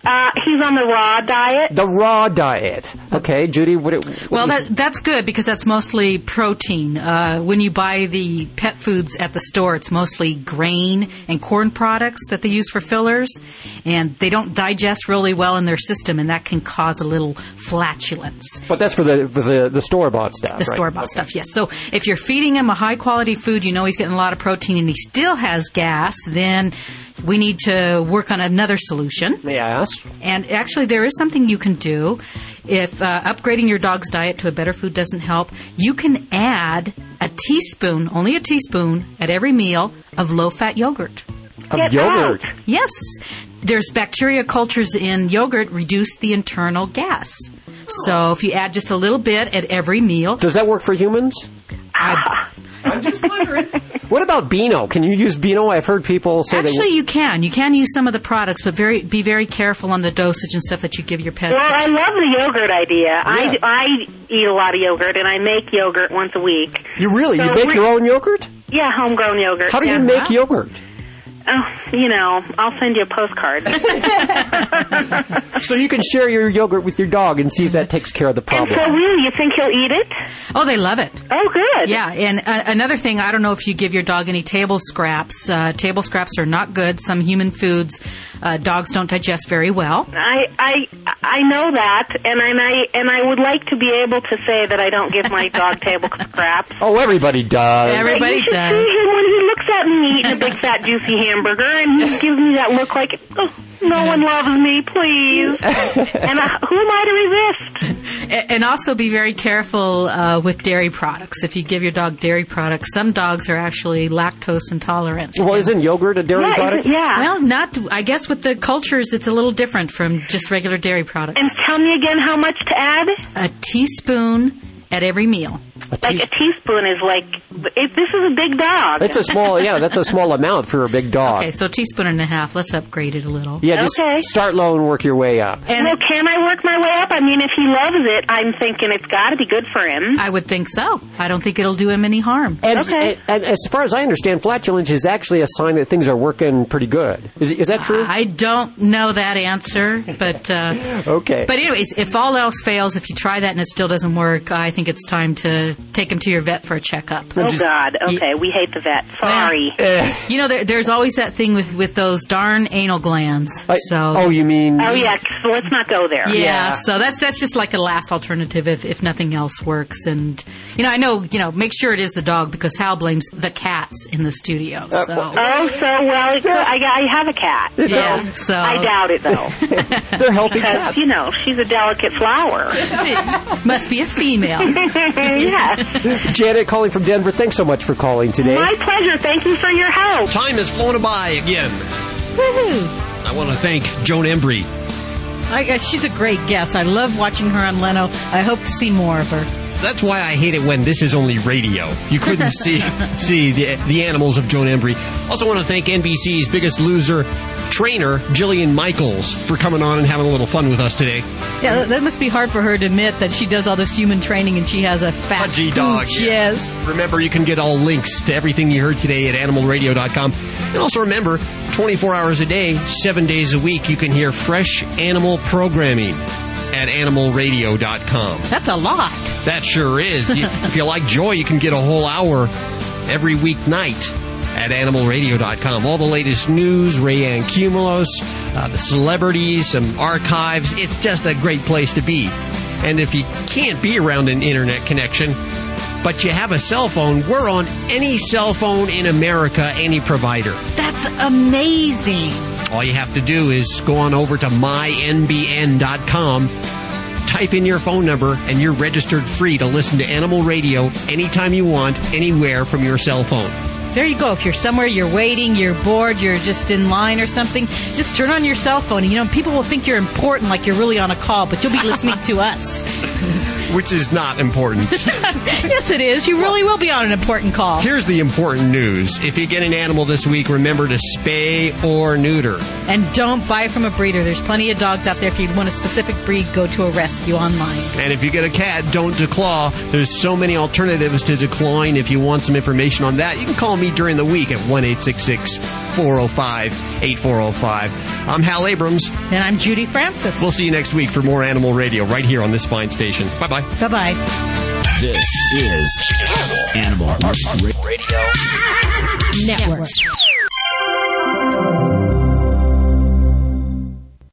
Speaker 46: Uh, he's on the raw diet.
Speaker 2: The raw diet. Okay, Judy, what it, what
Speaker 3: Well, that that's good because that's mostly protein. Uh, when you buy the pet foods at the store, it's mostly grain and corn products that they use for fillers, and they don't digest really well in their system, and that can cause a little flatulence.
Speaker 2: But that's for the for the, the store bought stuff.
Speaker 3: The
Speaker 2: right?
Speaker 3: store bought stuff, yes. So if you're feeding him a high quality food, you know he's getting a lot of protein, and he still has gas, then we need to work on another solution.
Speaker 2: May I ask?
Speaker 3: And actually, there is something you can do. If uh, upgrading your dog's diet to a better food doesn't help, you can add a teaspoon, only a teaspoon, at every meal of low fat yogurt.
Speaker 2: Of Get yogurt? out.
Speaker 3: Yes. There's bacteria cultures in yogurt reduce the internal gas. So if you add just a little bit at every meal.
Speaker 2: Does that work for humans?
Speaker 3: I,
Speaker 2: I'm just wondering. what about Beano? Can you use Beano? I've heard people say
Speaker 3: Actually,
Speaker 2: they.
Speaker 3: you can. You can use some of the products, but very be very careful on the dosage and stuff that you give your pets.
Speaker 46: Well, I love the yogurt idea. I, I eat a lot of yogurt, and I make yogurt once a week.
Speaker 2: You really?
Speaker 46: So
Speaker 2: you make your own yogurt?
Speaker 46: Yeah, homegrown yogurt.
Speaker 2: How do
Speaker 46: yeah.
Speaker 2: you make yogurt?
Speaker 46: Oh, you know, I'll send you a postcard.
Speaker 50: so you can share your yogurt with your dog and see if that takes care of the problem.
Speaker 46: so, really, you think he'll eat it?
Speaker 3: Oh, they love it.
Speaker 46: Oh, good.
Speaker 3: Yeah, and uh, another thing, I don't know if you give your dog any table scraps. Uh, table scraps are not good. Some human foods uh, dogs don't digest very well.
Speaker 46: I I I know that, and and I and I would like to be able to say that I don't give my dog table scraps.
Speaker 50: Oh, everybody does.
Speaker 3: Everybody
Speaker 46: you should
Speaker 3: does.
Speaker 46: See him when he looks at me eating a big fat juicy hamburger, and he gives me that look like, oh, no one loves me, please. and uh, who am I to resist?
Speaker 3: And also be very careful uh, with dairy products. If you give your dog dairy products, some dogs are actually lactose intolerant.
Speaker 50: Well, isn't yogurt a dairy product? Yeah.
Speaker 3: Well, not. I guess with the cultures, it's a little different from just regular dairy products.
Speaker 46: And tell me again how much to add?
Speaker 3: A teaspoon at every meal.
Speaker 46: like a teaspoon is like it, this is a big dog.
Speaker 50: It's a small, yeah, that's a small amount for a big dog.
Speaker 3: Okay, so a teaspoon and a half. Let's upgrade it a little.
Speaker 50: Yeah, just start low and work your way up.
Speaker 46: And well, can I work my way up? I mean, if he loves it, I'm thinking it's got to be good for him.
Speaker 3: I would think so. I don't think it'll do him any harm.
Speaker 50: And, and, and as far as I understand, flatulence is actually a sign that things are working pretty good. Is, is that true?
Speaker 3: I don't know that answer, but uh,
Speaker 50: okay.
Speaker 3: But anyways, if all else fails, if you try that and it still doesn't work, I think it's time to take him to your vet for a checkup.
Speaker 46: Oh God. Okay, we hate the vet. Sorry. Eh.
Speaker 3: You know, there, there's always that thing with with those darn anal glands. so.
Speaker 50: oh, you mean?
Speaker 46: Oh yeah. So let's not go there.
Speaker 3: Yeah, so that's that's just like a last alternative if, if nothing else works. And you know, I know you know, make sure it is the dog because Hal blames the cats in the studio. So
Speaker 46: Oh, so well, it I, I have a cat.
Speaker 3: Yeah, so-
Speaker 46: I doubt it though.
Speaker 50: They're healthy
Speaker 46: because,
Speaker 50: cats.
Speaker 46: You know, she's a delicate flower.
Speaker 3: must be a female.
Speaker 46: yes.
Speaker 50: Janet calling from Denver. Thanks so much for calling today.
Speaker 46: My pleasure. Thank you for your help.
Speaker 2: Time has flown by again.
Speaker 3: Woohoo!
Speaker 2: I want to thank Joan Embrey.
Speaker 51: I, uh, she's a great guest. I love watching her on Leno. I hope to see more of her.
Speaker 2: That's why I hate it when this is only radio. You couldn't see see the, the animals of Joan Embrey. Also want to thank NBC's Biggest Loser trainer, Jillian Michaels, for coming on and having a little fun with us today.
Speaker 51: Yeah, that- must be hard for her to admit that she does all this human training and she has a fat
Speaker 2: Pudgy dog. yeah.
Speaker 51: Yes.
Speaker 2: Remember, you can get all links to everything you heard today at animalradio.com. And also remember, 24 hours a day, 7 days a week, you can hear fresh animal programming at animalradio.com.
Speaker 51: That's a lot.
Speaker 2: That sure is. You- if you like joy, you can get a whole hour every weeknight at animalradio.com. All the latest news, Rayanne Cumulos, uh, the celebrities, some archives. It's just a great place to be. And if you can't be around an internet connection, but you have a cell phone, we're on any cell phone in America, any provider.
Speaker 51: That's amazing.
Speaker 2: All you have to do is go on over to mynbn.com, type in your phone number, and you're registered free to listen to Animal Radio anytime you want, anywhere from your cell phone.
Speaker 51: There you go. If you're somewhere, you're waiting, you're bored, you're just in line or something, just turn on your cell phone. You know, people will think you're important, like you're really on a call, but you'll be listening to us.
Speaker 2: Which is not important.
Speaker 51: yes, it is. You really will be on an important call.
Speaker 2: Here's the important news. If you get an animal this week, remember to spay or neuter.
Speaker 51: And don't buy from a breeder. There's plenty of dogs out there. If you want a specific breed, go to a rescue online.
Speaker 2: And if you get a cat, don't declaw. There's so many alternatives to declawing. If you want some information on that, you can call me during the week at 1 405 8405. I'm Hal Abrams.
Speaker 51: And I'm Judy Francis.
Speaker 2: We'll see you next week for more Animal Radio right here on this fine station. Bye bye.
Speaker 51: Bye bye.
Speaker 1: This is Animal Radio
Speaker 52: Network.